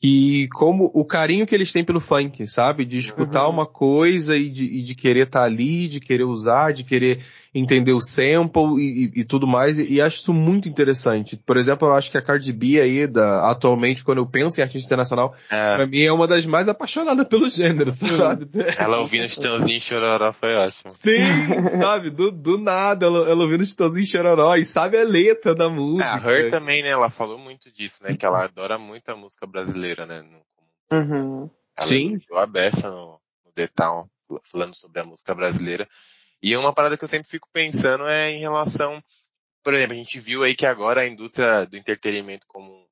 que como o carinho que eles têm pelo funk, sabe? De escutar uhum. uma coisa e de, e de querer estar tá ali, de querer usar, de querer entender o sample e, e, e tudo mais, e, e, acho isso muito interessante. Por exemplo, eu acho que a Cardi B aí, da, atualmente, quando eu penso em artista internacional, é. pra mim é uma das mais apaixonadas pelo gênero, sabe? Ela ouvindo Chitãozinho Chororó foi ótimo. Sim, sabe? Do, do nada, ela, ela ouvindo Chitãozinho Chororó e sabe a letra da música. É, a Her também, né? Ela falou muito disso, né? Que ela adora muito a música brasileira, né? Uhum. Ela Sim. a beça no, no The Town, falando sobre a música brasileira. E uma parada que eu sempre fico pensando é em relação, por exemplo, a gente viu aí que agora a indústria do entretenimento como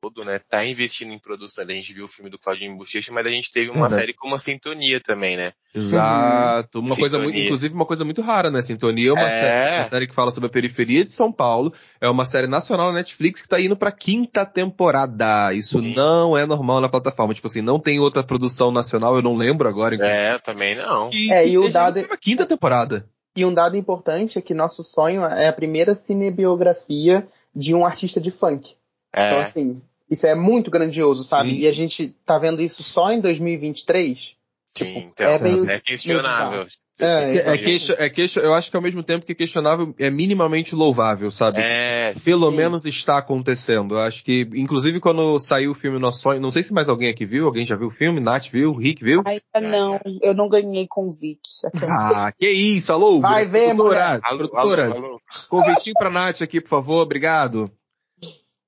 todo, né, tá investindo em produções. A gente viu o filme do Claudinho Bochecha, mas a gente teve uma uhum. série como a Sintonia também, né? Exato. Uma Sintonia. coisa muito, inclusive uma coisa muito rara, né? Sintonia é uma, é... Série, uma, Série, que fala sobre a periferia de São Paulo. É uma série nacional na Netflix que tá indo pra quinta temporada. Isso Sim. não é normal na plataforma. Tipo assim, não tem outra produção nacional, eu não lembro agora. É, também não. Que, é, e o dado... quinta temporada. E um dado importante é que nosso sonho é a primeira cinebiografia de um artista de funk. É. Então, assim, isso é muito grandioso, sabe? Sim. E a gente tá vendo isso só em 2023. Sim, tipo, então, é, meio, é questionável. Meio é, é, queixo, é queixo, eu acho que ao mesmo tempo que questionável é minimamente louvável, sabe? É, Pelo sim. menos está acontecendo. Eu acho que, inclusive quando saiu o filme Nosso Sonho, não sei se mais alguém aqui viu, alguém já viu o filme, Nath viu, Rick viu? Ainda não, eu não ganhei convite. [LAUGHS] Ah, que isso, alô? Vai ver, produtora, produtora, alô, alô. convitinho pra Nath aqui, por favor, obrigado.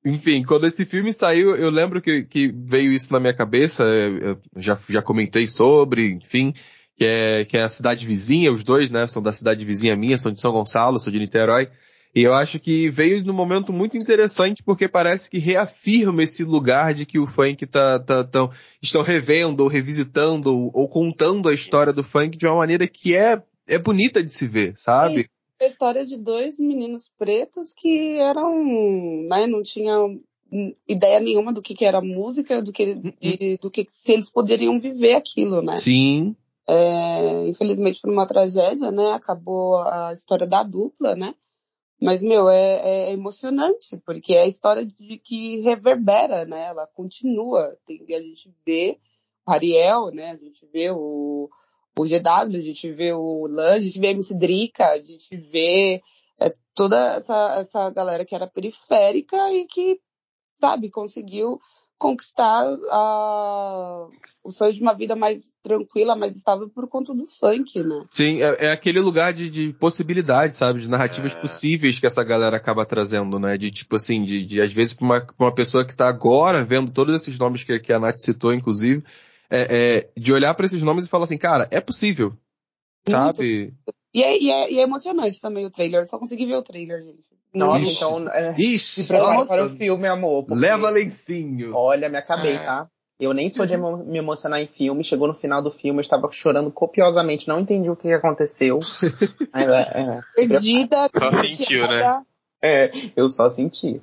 Enfim, quando esse filme saiu, eu lembro que, que veio isso na minha cabeça, eu já, já comentei sobre, enfim, que é, que é a cidade vizinha, os dois, né, são da cidade vizinha minha, são de São Gonçalo, sou de Niterói, e eu acho que veio num momento muito interessante porque parece que reafirma esse lugar de que o funk tá, tá tão, estão revendo ou revisitando ou, ou contando a história do funk de uma maneira que é, é bonita de se ver, sabe? A história de dois meninos pretos que eram, né, não tinham ideia nenhuma do que, que era música, do que, de, do que se eles poderiam viver aquilo, né? Sim. É, infelizmente por uma tragédia, né? Acabou a história da dupla, né? Mas, meu, é, é emocionante, porque é a história de que reverbera, né? Ela continua. Tem, a gente vê o Ariel, né? A gente vê o, o GW, a gente vê o Lan, a gente vê a MC Drica, a gente vê é, toda essa, essa galera que era periférica e que, sabe, conseguiu conquistar a, o sonho de uma vida mais tranquila, mais estável por conta do funk, né? Sim, é, é aquele lugar de, de possibilidades, sabe? De narrativas é. possíveis que essa galera acaba trazendo, né? De tipo assim, de, de às vezes pra uma, pra uma pessoa que tá agora vendo todos esses nomes que, que a Nath citou, inclusive, é, é, de olhar para esses nomes e falar assim, cara, é possível. Sabe? E é, e, é, e é, emocionante também o trailer. Eu só consegui ver o trailer, gente. Nossa, Ixi. então. É, Ixi, se prepara para o filme, amor. Leva lencinho. Olha, me acabei, é. tá? Eu nem sou de uhum. me emocionar em filme. Chegou no final do filme, eu estava chorando copiosamente. Não entendi o que aconteceu. [LAUGHS] É, é, Perdida. Só sentiu, né? É, eu só senti.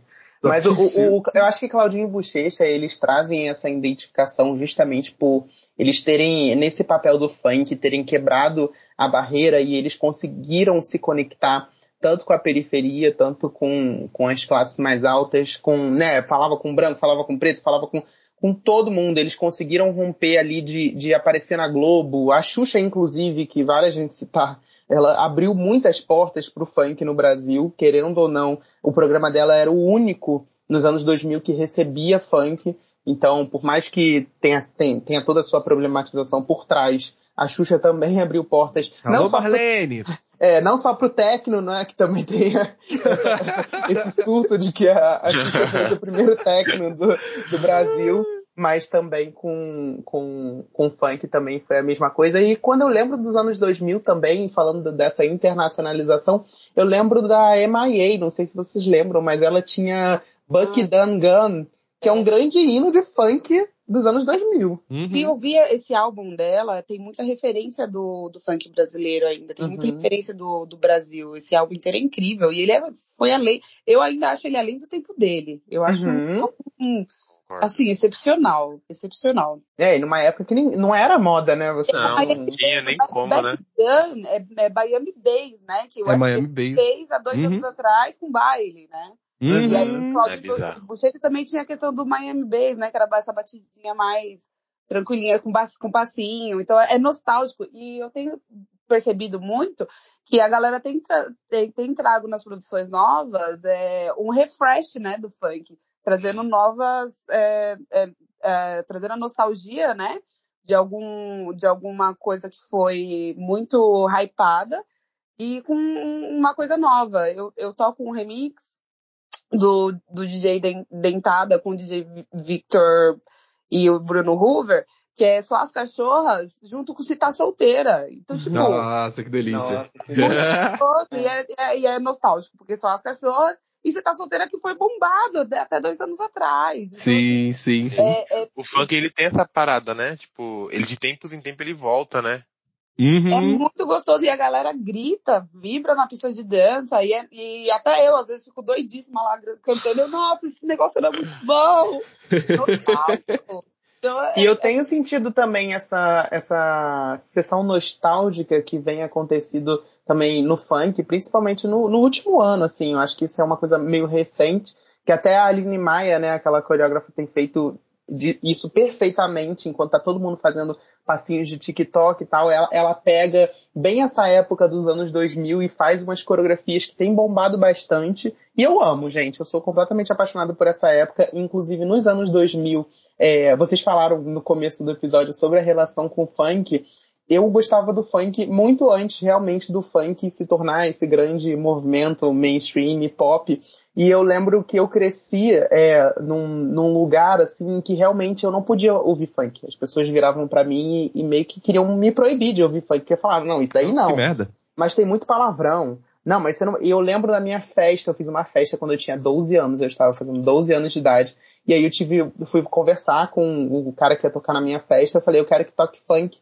Mas o, o, eu acho que Claudinho e Bochecha, eles trazem essa identificação justamente por eles terem, nesse papel do funk, terem quebrado a barreira e eles conseguiram se conectar tanto com a periferia, tanto com, com as classes mais altas, com, né, falava com branco, falava com preto, falava com, com todo mundo. Eles conseguiram romper ali de, de aparecer na Globo. A Xuxa, inclusive, que vale a gente citar, ela abriu muitas portas para o funk no Brasil, querendo ou não. O programa dela era o único nos anos 2000 que recebia funk. Então, por mais que tenha, tenha, tenha toda a sua problematização por trás, a Xuxa também [LAUGHS] abriu portas. Alô, não Marlene! Pro, é, não só pro techno, né, que também tem essa, [LAUGHS] essa, esse surto de que a, a Xuxa fez o primeiro techno do, do Brasil mas também com, com, com funk também foi a mesma coisa. E quando eu lembro dos anos 2000 também, falando dessa internacionalização, eu lembro da MIA, não sei se vocês lembram, mas ela tinha Bucky ah. Dun Gun, que é um grande hino de funk dos anos 2000. Uhum. E ouvir esse álbum dela, tem muita referência do, do funk brasileiro ainda, tem uhum. muita referência do, do Brasil. Esse álbum inteiro é incrível. E ele é, foi além. Eu ainda acho ele além do tempo dele. Eu acho uhum. um, um, assim, excepcional. Excepcional. É, e numa época que nem, não era moda, né? Você não, não, não tinha nem como, né? É, é Miami Bass, né? Que o é Miami Bass. fez há dois uhum. anos atrás com baile, né? Uhum. E aí o Claudio é Buchetti também tinha a questão do Miami Bass, né? Que era essa batidinha mais tranquilinha, com, com passinho. Então é nostálgico. E eu tenho percebido muito que a galera tem, tem, tem trago nas produções novas é, um refresh, né, do funk. Trazendo novas, é, é, é, trazendo a nostalgia, né, de algum, de alguma coisa que foi muito hypada e com uma coisa nova. Eu, eu toco um remix do, do DJ Dentada com o DJ Victor e o Bruno Hoover, que é só as cachorras junto com se tá solteira. Então, tipo. Nossa, que delícia. Nossa, que e, é, é, e é nostálgico, porque só as cachorras e você tá solteira que foi bombado até dois anos atrás. Então, sim, sim, sim. É, é... O funk, ele tem essa parada, né? Tipo, ele de tempos em tempos ele volta, né? Uhum. É muito gostoso e a galera grita, vibra na pista de dança e, é, e até eu às vezes fico doidíssima lá cantando. Eu, Nossa, esse negócio era muito bom. [LAUGHS] então, é, e eu é, tenho sentido também essa essa sessão nostálgica que vem acontecido também no funk, principalmente no, no último ano, assim. Eu acho que isso é uma coisa meio recente, que até a Aline Maia, né, aquela coreógrafa, tem feito isso perfeitamente, enquanto tá todo mundo fazendo passinhos de TikTok e tal, ela, ela pega bem essa época dos anos 2000 e faz umas coreografias que tem bombado bastante. E eu amo, gente. Eu sou completamente apaixonado por essa época. Inclusive, nos anos 2000, é, vocês falaram no começo do episódio sobre a relação com o funk eu gostava do funk muito antes realmente do funk se tornar esse grande movimento mainstream pop. E eu lembro que eu crescia é, num, num, lugar assim que realmente eu não podia ouvir funk. As pessoas viravam para mim e, e, meio que queriam me proibir de ouvir funk, porque falavam, não, isso aí não. Que merda. Mas tem muito palavrão. Não, mas você não... eu lembro da minha festa, eu fiz uma festa quando eu tinha 12 anos, eu estava fazendo 12 anos de idade. E aí eu tive, eu fui conversar com o cara que ia tocar na minha festa, eu falei, eu quero que toque funk.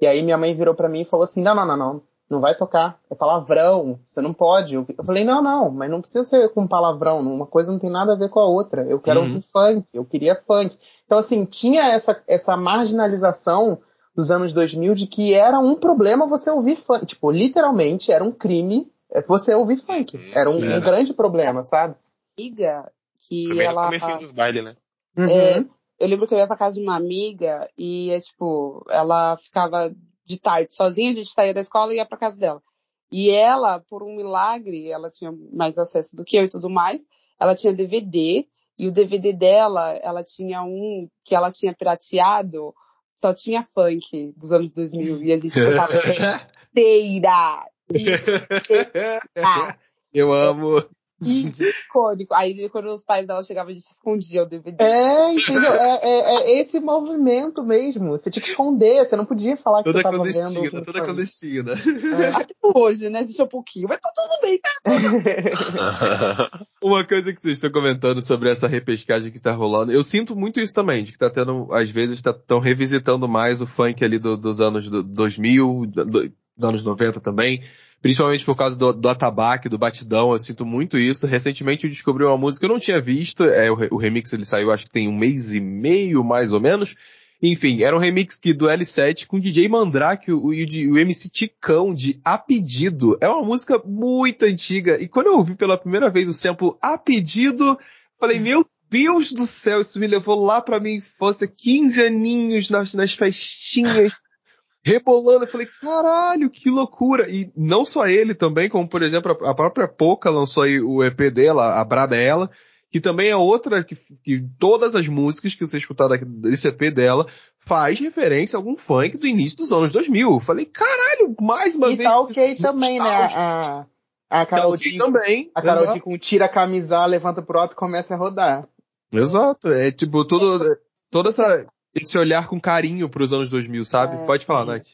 E aí minha mãe virou para mim e falou assim, não, não, não, não, não vai tocar, é palavrão, você não pode. Eu falei, não, não, mas não precisa ser com palavrão, uma coisa não tem nada a ver com a outra. Eu quero uhum. ouvir funk, eu queria funk. Então assim, tinha essa, essa marginalização dos anos 2000 de que era um problema você ouvir funk. Tipo, literalmente era um crime você ouvir funk. Era um, um grande problema, sabe? Amiga, que Primeiro ela... comecinho dos bailes, né? É, uhum eu lembro que eu ia pra casa de uma amiga e, é, tipo, ela ficava de tarde sozinha, a gente saía da escola e ia pra casa dela. E ela, por um milagre, ela tinha mais acesso do que eu e tudo mais, ela tinha DVD, e o DVD dela, ela tinha um que ela tinha pirateado, só tinha funk dos anos 2000, e a gente tocava [LAUGHS] inteira. [LAUGHS] Eu amo [LAUGHS] icônico. Aí quando os pais dela chegavam, a gente escondia o DVD. É, entendeu? É, é, é, esse movimento mesmo. Você tinha que esconder, você não podia falar que toda você tava clandestina, vendo. Toda clandestina. É. Até hoje, né? Existe um pouquinho, mas tá tudo bem. [LAUGHS] Uma coisa que vocês estão comentando sobre essa repescagem que tá rolando, eu sinto muito isso também, de que tá tendo, às vezes, tá, tão revisitando mais o funk ali do, dos anos do, 2000, do, dos anos 90 também principalmente por causa do, do atabaque, do batidão, eu sinto muito isso. Recentemente eu descobri uma música que eu não tinha visto, é, o, o remix ele saiu acho que tem um mês e meio, mais ou menos. Enfim, era um remix que, do L7 com DJ Mandrake o, o, o MC Ticão de A Pedido. É uma música muito antiga. E quando eu ouvi pela primeira vez o sample A Pedido, falei, meu Deus do céu, isso me levou lá pra minha infância, 15 aninhos nas, nas festinhas rebolando. Eu falei, caralho, que loucura. E não só ele também, como por exemplo a própria Poca lançou aí o EP dela, a Braba é Ela, que também é outra que, que todas as músicas que você escutar desse EP dela faz referência a algum funk do início dos anos 2000. Eu falei, caralho, mais uma e vez. E tá ok também, né? A, a Carol tá okay também. A Carol com tira a camisa, levanta pro alto e começa a rodar. Exato. É tipo, todo, toda essa esse olhar com carinho para os anos 2000, sabe? É, Pode falar, Nath.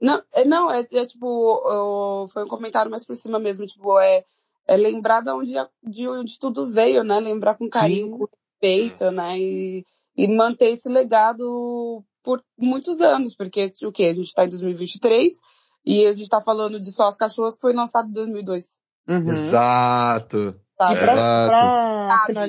Não, é, não, é, é tipo, eu, foi um comentário mais por cima mesmo, tipo, é, é lembrar de onde, de onde tudo veio, né? Lembrar com carinho, Sim. com respeito, né? E, e manter esse legado por muitos anos, porque o que? A gente está em 2023 e a gente está falando de Só as Cachorras que foi lançado em 2002. Uhum. Exato. Tá. E pra, pra, final...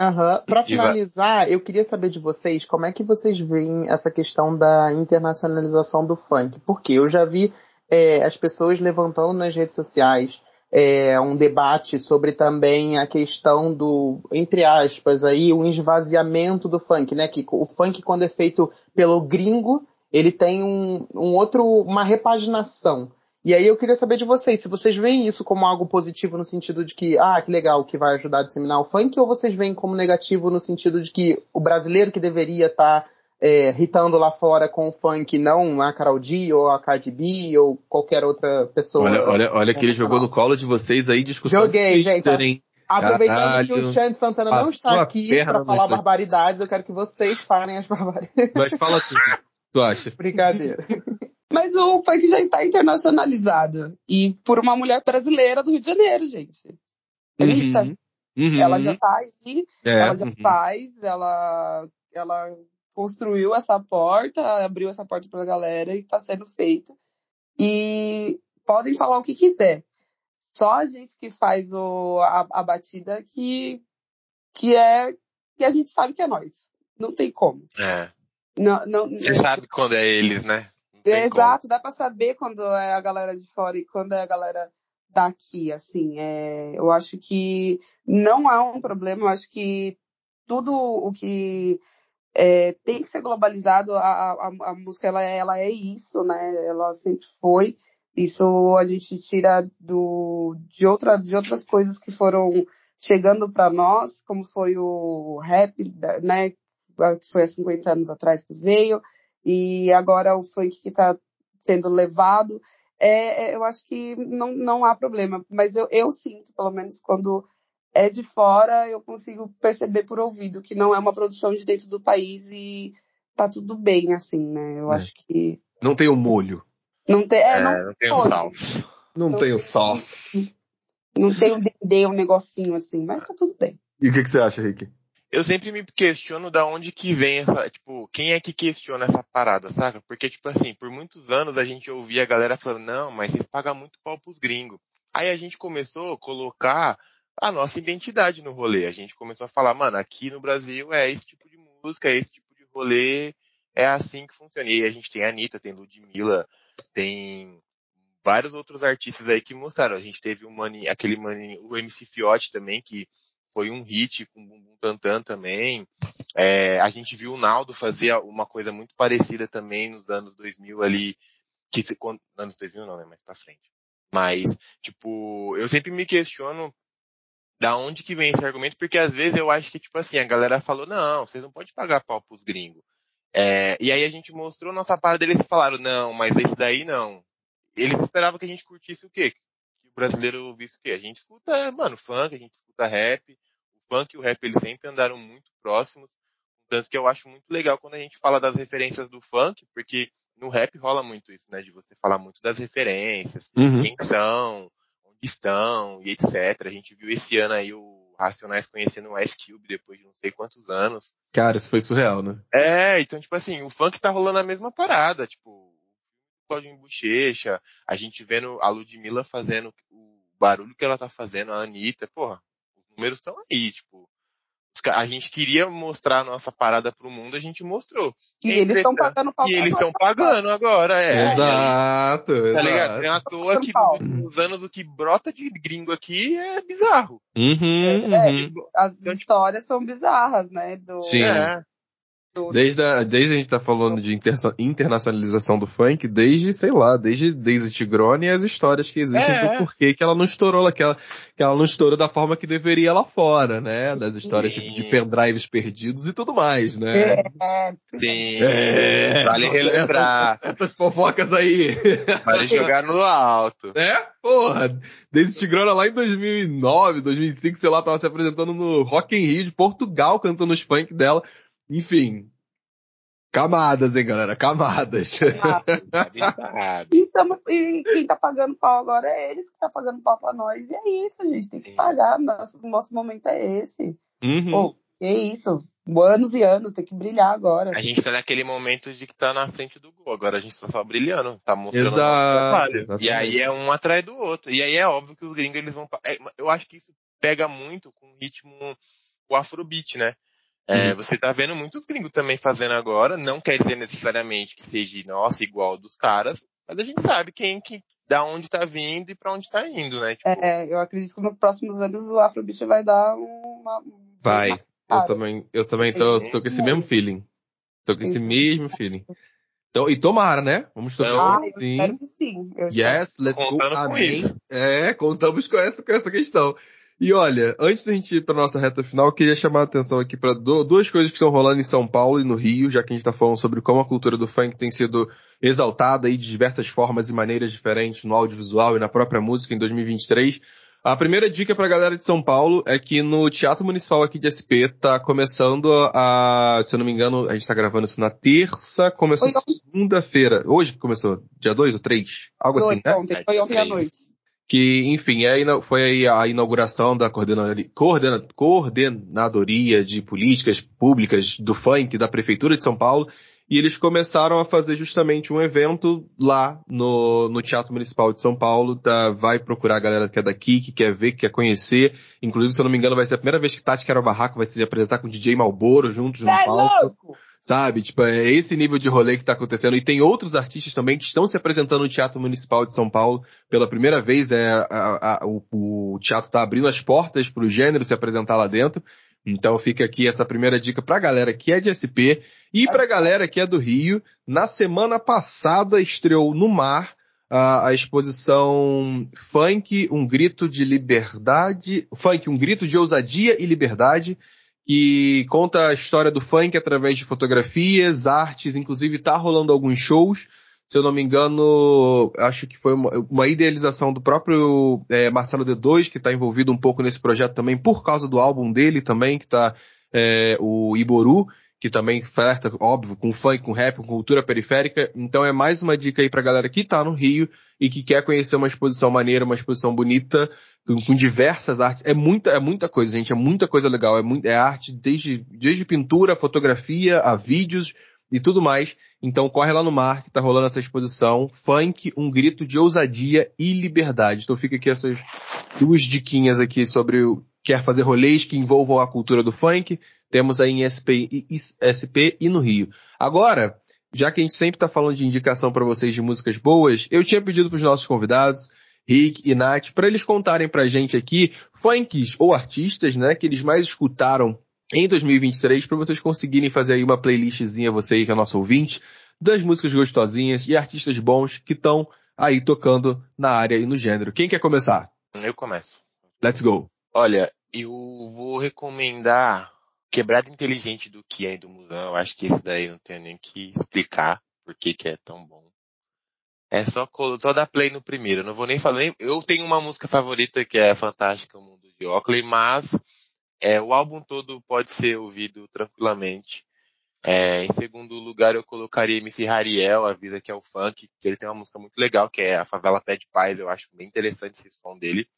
uhum. pra finalizar, eu queria saber de vocês como é que vocês veem essa questão da internacionalização do funk. Porque eu já vi é, as pessoas levantando nas redes sociais é, um debate sobre também a questão do, entre aspas, aí, o esvaziamento do funk, né? Que o funk, quando é feito pelo gringo, ele tem um, um outro, uma repaginação. E aí eu queria saber de vocês, se vocês veem isso como algo positivo no sentido de que, ah, que legal, que vai ajudar a disseminar o funk, ou vocês veem como negativo no sentido de que o brasileiro que deveria estar tá, é, hitando lá fora com o funk, não a Carol D ou a Cardi B ou qualquer outra pessoa. Olha, olha, olha que ele jogou no colo de vocês aí, discussão Joguei, gente. Hein? Aproveitando Caralho, que o Xande Santana não está aqui para falar barbaridades, eu quero que vocês falem as barbaridades. Mas fala tudo, tu acha? [LAUGHS] Brincadeira. Mas o funk já está internacionalizado. E por uma mulher brasileira do Rio de Janeiro, gente. Anitta. Uhum, uhum. Ela já está aí, é, ela já uhum. faz, ela, ela construiu essa porta, abriu essa porta para a galera e está sendo feita. E podem falar o que quiser. Só a gente que faz o, a, a batida que, que é que a gente sabe que é nós. Não tem como. É. Não, não, Você sabe quando é eles, né? Exato, dá para saber quando é a galera de fora e quando é a galera daqui, assim. É, eu acho que não é um problema, eu acho que tudo o que é, tem que ser globalizado. A, a, a música ela, é, ela é isso, né? Ela sempre foi. Isso a gente tira do, de, outra, de outras coisas que foram chegando para nós, como foi o rap, né? Que foi há 50 anos atrás que veio, e agora o funk que está sendo levado. É, é, eu acho que não, não há problema, mas eu, eu sinto, pelo menos quando é de fora, eu consigo perceber por ouvido que não é uma produção de dentro do país e tá tudo bem, assim, né? Eu é. acho que. Não tem o molho. Não tem, é, é não, não tem o salsa. Não, não, tem o sauce. [LAUGHS] Não tem o dendê, um negocinho assim, mas tá tudo bem. E o que, que você acha, Rick? Eu sempre me questiono da onde que vem essa, tipo, quem é que questiona essa parada, saca? Porque, tipo assim, por muitos anos a gente ouvia a galera falando, não, mas vocês pagam muito pau pros gringos. Aí a gente começou a colocar a nossa identidade no rolê. A gente começou a falar, mano, aqui no Brasil é esse tipo de música, é esse tipo de rolê, é assim que funciona. E a gente tem a Anitta, tem Ludmilla, tem vários outros artistas aí que mostraram. A gente teve o Mani, aquele Mani, o MC Fiote também, que foi um hit com Bumbum Tantan também. É, a gente viu o Naldo fazer uma coisa muito parecida também nos anos 2000 ali, que, anos 2000 não, né, mais pra frente. Mas, tipo, eu sempre me questiono da onde que vem esse argumento, porque às vezes eu acho que, tipo assim, a galera falou, não, vocês não podem pagar pau pros gringos. É, e aí a gente mostrou nossa parte deles falaram, não, mas esse daí não. Eles esperavam que a gente curtisse o quê? Que o brasileiro ouvisse o quê? A gente escuta, mano, funk, a gente escuta rap. O funk e o rap, eles sempre andaram muito próximos. Tanto que eu acho muito legal quando a gente fala das referências do funk, porque no rap rola muito isso, né? De você falar muito das referências, uhum. quem são, estão e etc. A gente viu esse ano aí o Racionais conhecendo o Ice Cube depois de não sei quantos anos. Cara, isso foi surreal, né? É, então, tipo assim, o funk tá rolando a mesma parada, tipo, Claudinho Bochecha, a gente vendo a Ludmilla fazendo o barulho que ela tá fazendo, a Anitta, porra, números estão aí, tipo, a gente queria mostrar a nossa parada pro mundo, a gente mostrou. E eles estão pagando pau. E eles estão pagando agora, é. Exato, aí, Tá ligado? É à toa que nos anos o que brota de gringo aqui é bizarro. Uhum, é, uhum. Tipo, as então, tipo, histórias são bizarras, né? Do, Sim. É. Desde a, desde a gente tá falando de inter, internacionalização do funk, desde, sei lá, desde Daisy Tigrone e as histórias que existem é, do porquê que ela não estourou que ela, que ela não estourou da forma que deveria lá fora, né? Das histórias tipo, de pendrives perdidos e tudo mais, né? É. Sim. É, vale relembrar. Essas, essas, fofocas aí. Vale jogar no alto. É? Porra. Daisy Tigrona lá em 2009, 2005, sei lá, tava se apresentando no Rock in Rio de Portugal cantando os funk dela. Enfim. Camadas, hein, galera? Camadas. [LAUGHS] e, tamo, e, quem tá pagando pau agora é eles que tá pagando pau pra nós. E é isso, gente. Tem que pagar. Nosso, nosso momento é esse. Uhum. Pô, que isso. anos e anos, tem que brilhar agora. A gente tá naquele momento de que tá na frente do gol, agora a gente tá só brilhando, tá mostrando Exato, trabalho. E aí é um atrás do outro. E aí é óbvio que os gringos eles vão. É, eu acho que isso pega muito com o ritmo, o afrobeat, né? É, uhum. Você tá vendo muitos gringos também fazendo agora, não quer dizer necessariamente que seja, nossa, igual dos caras, mas a gente sabe quem que, da onde tá vindo e para onde tá indo, né? Tipo... É, eu acredito que nos próximos anos o Afrobeat vai dar uma. Vai. Eu também, eu também tô, tô com esse mesmo feeling. Tô com esse mesmo feeling. Então, e tomara, né? Vamos torcer. Ah, sim. espero que sim. Eu yes, let's go. Amém. É, contamos com essa, com essa questão. E olha, antes da gente ir para nossa reta final, eu queria chamar a atenção aqui para duas coisas que estão rolando em São Paulo e no Rio, já que a gente está falando sobre como a cultura do funk tem sido exaltada aí de diversas formas e maneiras diferentes no audiovisual e na própria música em 2023. A primeira dica para a galera de São Paulo é que no Teatro Municipal aqui de SP tá começando a, se eu não me engano, a gente tá gravando isso na terça, começou segunda-feira. Hoje que começou? Dia 2 ou 3? Algo foi assim, né? Ontem, foi ontem à noite que, enfim, é, foi a inauguração da coordenadoria, de políticas públicas do funk da Prefeitura de São Paulo, e eles começaram a fazer justamente um evento lá no, no Teatro Municipal de São Paulo, tá, vai procurar a galera que é daqui, que quer ver, que quer conhecer, inclusive, se eu não me engano, vai ser a primeira vez que Tati Quero Barraco vai se apresentar com o DJ Malboro juntos no é palco. Louco. Sabe? Tipo, é esse nível de rolê que tá acontecendo. E tem outros artistas também que estão se apresentando no Teatro Municipal de São Paulo pela primeira vez. É, a, a, o, o, teatro tá abrindo as portas para o gênero se apresentar lá dentro. Então fica aqui essa primeira dica pra galera que é de SP e pra galera que é do Rio. Na semana passada estreou no Mar a, a exposição Funk, um grito de liberdade, Funk, um grito de ousadia e liberdade, que conta a história do funk através de fotografias, artes, inclusive tá rolando alguns shows. Se eu não me engano, acho que foi uma, uma idealização do próprio é, Marcelo D2, que está envolvido um pouco nesse projeto também, por causa do álbum dele também, que tá é, o Iboru, que também flerta, óbvio, com funk, com rap, com cultura periférica. Então é mais uma dica aí pra galera que tá no Rio e que quer conhecer uma exposição maneira, uma exposição bonita, com, com, diversas artes. É muita, é muita coisa, gente. É muita coisa legal. É, muito, é arte desde, desde pintura, fotografia, a vídeos e tudo mais. Então corre lá no mar que tá rolando essa exposição. Funk, um grito de ousadia e liberdade. Então fica aqui essas duas diquinhas aqui sobre o quer fazer rolês que envolvam a cultura do funk. Temos aí em SP, SP e no Rio. Agora, já que a gente sempre está falando de indicação para vocês de músicas boas, eu tinha pedido para os nossos convidados Rick e Nath, para eles contarem pra gente aqui funks ou artistas, né, que eles mais escutaram em 2023 para vocês conseguirem fazer aí uma playlistzinha, você aí que é nosso ouvinte, das músicas gostosinhas e artistas bons que estão aí tocando na área e no gênero. Quem quer começar? Eu começo. Let's go. Olha, eu vou recomendar Quebrada Inteligente do Kia e do Musão. Eu acho que esse daí não tem nem que explicar por que que é tão bom. É só, só dar play no primeiro. Eu não vou nem falar. Nem, eu tenho uma música favorita que é Fantástica, o Mundo de Oakley, mas é, o álbum todo pode ser ouvido tranquilamente. É, em segundo lugar, eu colocaria MC Rariel, avisa que é o funk, que ele tem uma música muito legal, que é A Favela Pede Paz, eu acho bem interessante esse som dele.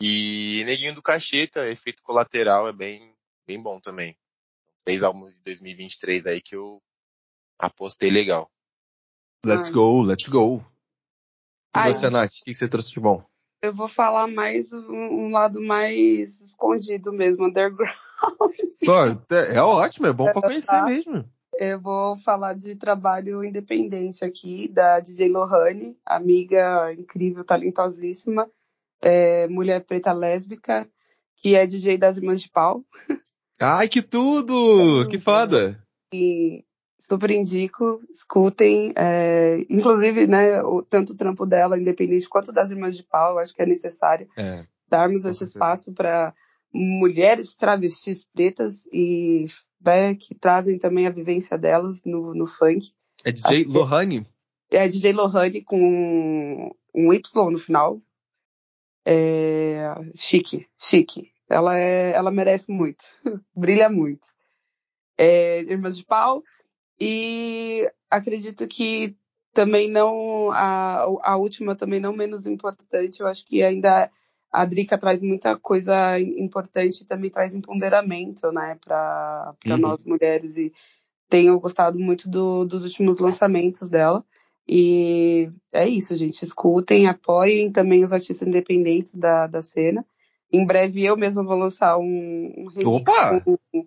E Neguinho do Cacheta, Efeito Colateral, é bem, bem bom também. Três álbuns de 2023 aí que eu apostei legal. Let's Ai. go, let's go. E Ai, você, Nath, o que você trouxe de bom? Eu vou falar mais um, um lado mais escondido mesmo, underground. Pô, é, é ótimo, é bom é, pra conhecer tá? mesmo. Eu vou falar de trabalho independente aqui, da DJ Lohane, amiga incrível, talentosíssima, é, mulher preta lésbica, que é DJ das Irmãs de Pau. [LAUGHS] Ai, que tudo! É, que foda! E super indico, escutem. É, inclusive, né, o, tanto o trampo dela, independente, quanto das Irmãs de Pau, acho que é necessário é, darmos esse espaço para mulheres travestis pretas e né, que trazem também a vivência delas no, no funk. É DJ Lohane? É DJ Lohane com um Y no final. É, chique, chique. Ela, é, ela merece muito, [LAUGHS] brilha muito. É, Irmãs de Pau, e acredito que também não, a, a última também não menos importante, eu acho que ainda a Drica traz muita coisa importante também traz empoderamento, né, para uhum. nós mulheres. E tenho gostado muito do, dos últimos lançamentos dela. E é isso, gente. Escutem, apoiem também os artistas independentes da, da cena. Em breve eu mesma vou lançar um, um remix com,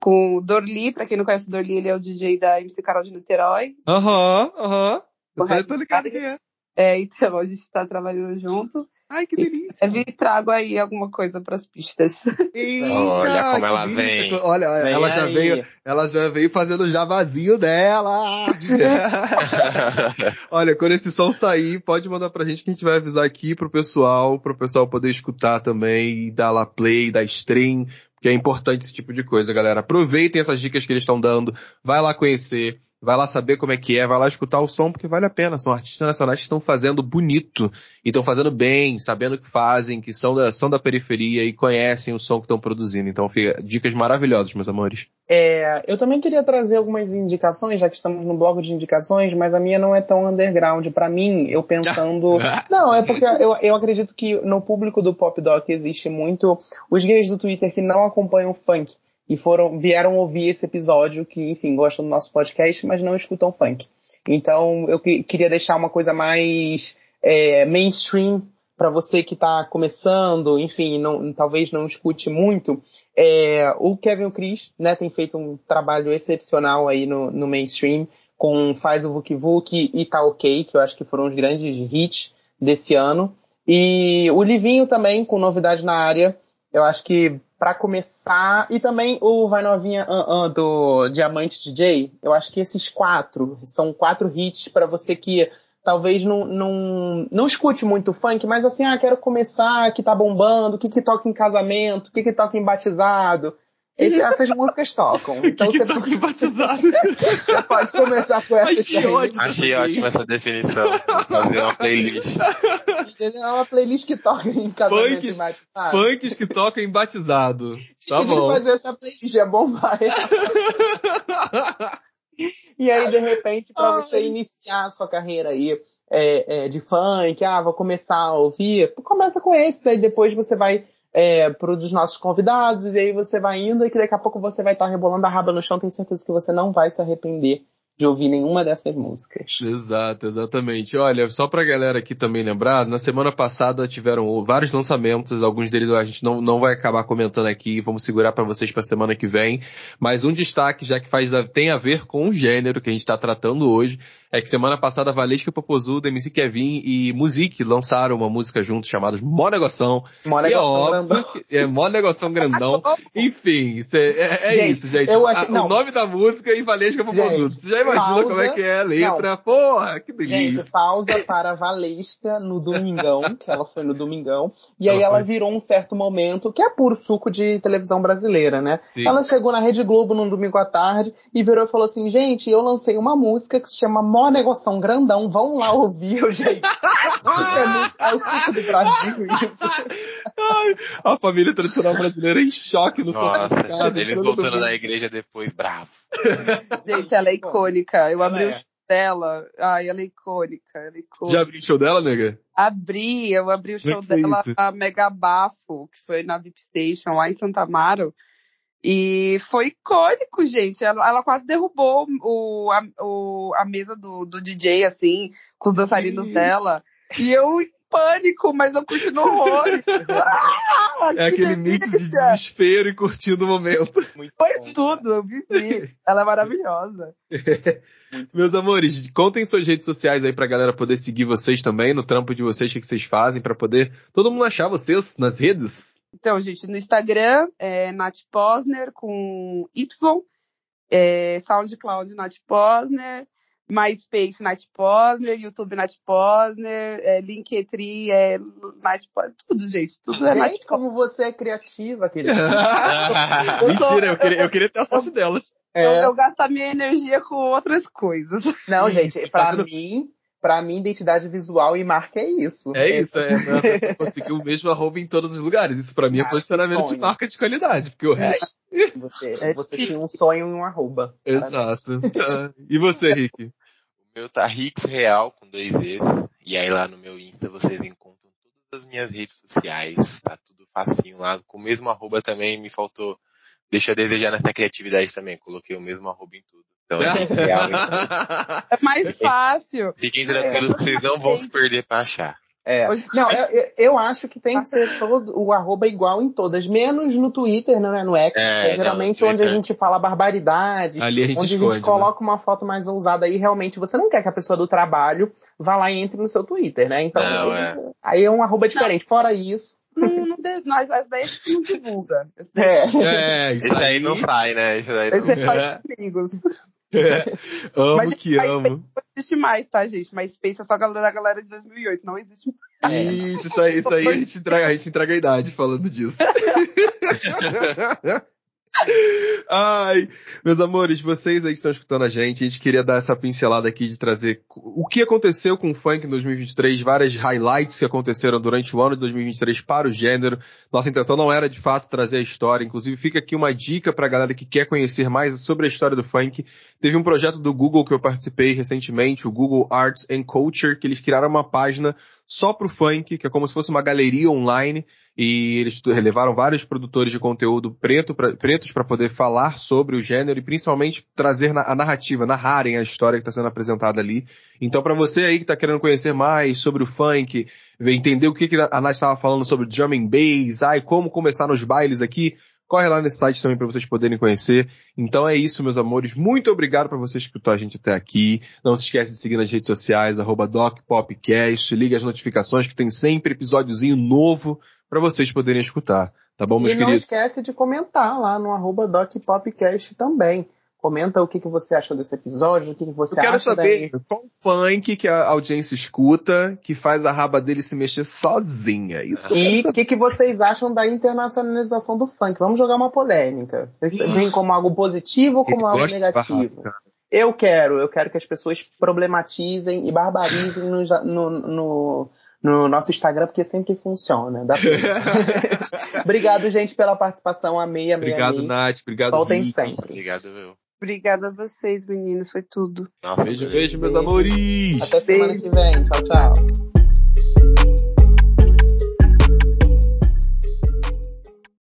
com o Dorli. Pra quem não conhece o Dorli, ele é o DJ da MC Carol de Niterói. Aham, uhum, aham. Uhum. Eu tô ligado quem é. É, então, a gente tá trabalhando junto. Ai, que delícia. E trago aí alguma coisa para as pistas. [LAUGHS] Eita, olha como ela vem. Olha, vem ela já veio, ela já veio fazendo o javazinho dela. [LAUGHS] olha, quando esse som sair, pode mandar pra gente que a gente vai avisar aqui pro pessoal, pro pessoal poder escutar também, dar lá play, dar stream, porque é importante esse tipo de coisa, galera. Aproveitem essas dicas que eles estão dando, vai lá conhecer vai lá saber como é que é, vai lá escutar o som, porque vale a pena. São artistas nacionais que estão fazendo bonito, e estão fazendo bem, sabendo o que fazem, que são da, são da periferia e conhecem o som que estão produzindo. Então, fica, dicas maravilhosas, meus amores. É, eu também queria trazer algumas indicações, já que estamos no blog de indicações, mas a minha não é tão underground. para mim, eu pensando. [LAUGHS] não, é porque eu, eu acredito que no público do Pop Doc existe muito os gays do Twitter que não acompanham funk e foram vieram ouvir esse episódio que, enfim, gostam do nosso podcast, mas não escutam funk. Então eu que, queria deixar uma coisa mais é, mainstream para você que está começando, enfim, não, talvez não escute muito. É, o Kevin Chris, né, tem feito um trabalho excepcional aí no, no mainstream com Faz o Vuk Vuk e Tá Ok, que eu acho que foram os grandes hits desse ano. E o Livinho também, com novidade na área, eu acho que para começar, e também o Vai Novinha uh, uh, do Diamante DJ, eu acho que esses quatro são quatro hits para você que talvez não, não, não escute muito funk, mas assim, ah, quero começar, que tá bombando, o que que toca em casamento, o que que toca em batizado, esse, essas músicas tocam. [LAUGHS] Então que você que batizado. [LAUGHS] você pode começar com essas Achei, ótimo, Achei ótima essa definição. Fazer uma playlist. [LAUGHS] É uma playlist que toca em casamento funks, batizado. Funks que tocam em batizado. [LAUGHS] Tá bom. bom. fazer essa playlist, é bom [LAUGHS] E aí, de repente, para você iniciar a sua carreira aí é, é, de funk, ah, vou começar a ouvir, começa com esse, aí depois você vai é, para dos nossos convidados, e aí você vai indo e que daqui a pouco você vai estar tá rebolando a raba no chão, tenho certeza que você não vai se arrepender de ouvir nenhuma dessas músicas. Exato, exatamente. Olha, só pra galera aqui também lembrar, na semana passada tiveram vários lançamentos, alguns deles a gente não, não vai acabar comentando aqui, vamos segurar para vocês pra semana que vem, mas um destaque, já que faz, tem a ver com o gênero que a gente está tratando hoje, é que semana passada Valesca Popozuda, MC Kevin e Music lançaram uma música juntos chamada Mó Negoção. Mó Negoção Grandão. É Mó Negoção Grandão. [LAUGHS] Enfim, é, é gente, isso, gente. Eu acho, a, o nome da música e Valesca Popozuda. Você já imagina pausa, como é que é a letra? Não. Porra, que delícia. Gente, pausa para Valesca no Domingão, [LAUGHS] que ela foi no Domingão. E aí ela, ela virou um certo momento, que é puro suco de televisão brasileira, né? Sim. Ela chegou na Rede Globo num domingo à tarde e virou e falou assim, gente, eu lancei uma música que se chama Mó negoção grandão, vão lá ouvir, eu, gente. é, muito, é o suco do Brasil isso. Ai, a família tradicional brasileira em choque no Nossa, casa, eles voltando da igreja depois, bravo. Gente, ela é icônica. Eu abri é. o show dela. Ai, ela é icônica, ela é icônica. Já abriu o show dela, nega? Abri, eu abri o é show dela, a Mega Bafo, que foi na VIP Station, lá em Santa Amaro. E foi icônico, gente. Ela, ela quase derrubou o, a, o, a mesa do, do DJ, assim, com os dançarinos dela. E eu em pânico, mas eu curtindo horror. [LAUGHS] ah, é aquele delícia. mix de desespero e curtindo o momento. Muito foi bom, tudo, eu vivi. [LAUGHS] Ela é maravilhosa. Meus amores, contem suas redes sociais aí pra galera poder seguir vocês também, no trampo de vocês, o que vocês fazem, para poder todo mundo achar vocês nas redes. Então, gente, no Instagram é Nath Posner com Y, é, SoundCloud Nath Posner, MySpace Nath Posner, YouTube Nath Posner, é, Linktree é Nath Posner, tudo, gente, tudo é gente, Nath como você é criativa, querida. [LAUGHS] [LAUGHS] Mentira, eu queria, eu queria ter a sorte dela. É. Eu, eu gasto a minha energia com outras coisas. Não, gente, pra [LAUGHS] mim, Pra mim, identidade visual e marca é isso. É isso, é. é conseguir o mesmo arroba em todos os lugares. Isso pra mim é posicionamento sonho. de marca de qualidade, porque o é. resto... Você, é você tinha um sonho e um arroba. Exato. [LAUGHS] e você, Rick? O meu tá Rix Real, com dois Es. E aí lá no meu Insta vocês encontram todas as minhas redes sociais, tá tudo facinho lá. Com o mesmo arroba também me faltou, deixa a desejar nessa criatividade também, coloquei o mesmo arroba em tudo. Então é real. É mais fácil. Fiquem tranquilos que vocês não vão se perder pra achar. É. Não, eu, eu, acho que tem que ser todo o arroba igual em todas, menos no Twitter, não é no X, é, é geralmente não, onde a gente fala barbaridade, Ali a gente onde esconde, a gente coloca né? uma foto mais ousada aí, realmente você não quer que a pessoa do trabalho vá lá e entre no seu Twitter, né? Então não, aí, é. aí é um arroba diferente. Não. Fora isso. Não, não, nós, essa daí a gente não divulga. É. é, isso aí não sai, né? Isso aí não... Esse é só amigos. É. Amo Mas, que amo. Não existe mais, tá, gente? Mas pensa só da galera de 2008, não existe mais. Isso, isso aí, isso aí a, gente entrega, a gente entrega a idade falando disso. [LAUGHS] Ai, meus amores, vocês aí que estão escutando a gente, a gente queria dar essa pincelada aqui de trazer o que aconteceu com o funk em 2023, várias highlights que aconteceram durante o ano de 2023 para o gênero. Nossa intenção não era de fato trazer a história, inclusive fica aqui uma dica pra galera que quer conhecer mais sobre a história do funk. Teve um projeto do Google que eu participei recentemente, o Google Arts and Culture, que eles criaram uma página só pro funk, que é como se fosse uma galeria online, e eles levaram vários produtores de conteúdo preto pra, pretos para poder falar sobre o gênero e principalmente trazer a narrativa, narrarem a história que está sendo apresentada ali. Então, para você aí que está querendo conhecer mais sobre o funk, entender o que, que a Nath estava falando sobre drum and bass, ai, como começar nos bailes aqui, corre lá nesse site também para vocês poderem conhecer. Então é isso, meus amores. Muito obrigado para você escutar a gente até aqui. Não se esquece de seguir nas redes sociais, arroba DocPopcast, liga as notificações que tem sempre episódiozinho novo para vocês poderem escutar. Tá bom, meus e queridos? E não esquece de comentar lá no arroba DocPopcast também. Comenta o que, que você achou desse episódio, o que, que você Eu quero acha saber daí. qual funk que a audiência escuta que faz a raba dele se mexer sozinha. Isso e o que, que vocês acham da internacionalização do funk? Vamos jogar uma polêmica. Vocês veem como algo positivo ou como Ele algo negativo? Eu quero, eu quero que as pessoas problematizem e barbarizem no, no, no no nosso Instagram, porque sempre funciona. [LAUGHS] [LAUGHS] Obrigado, gente, pela participação. Amei, amei, Obrigado, amei. Nath. Obrigado, Voltem sempre. Obrigado, meu. Obrigada a vocês, meninos. Foi tudo. Ah, beijo, beijo, beijo, meus amores. Até semana que vem. Tchau, tchau.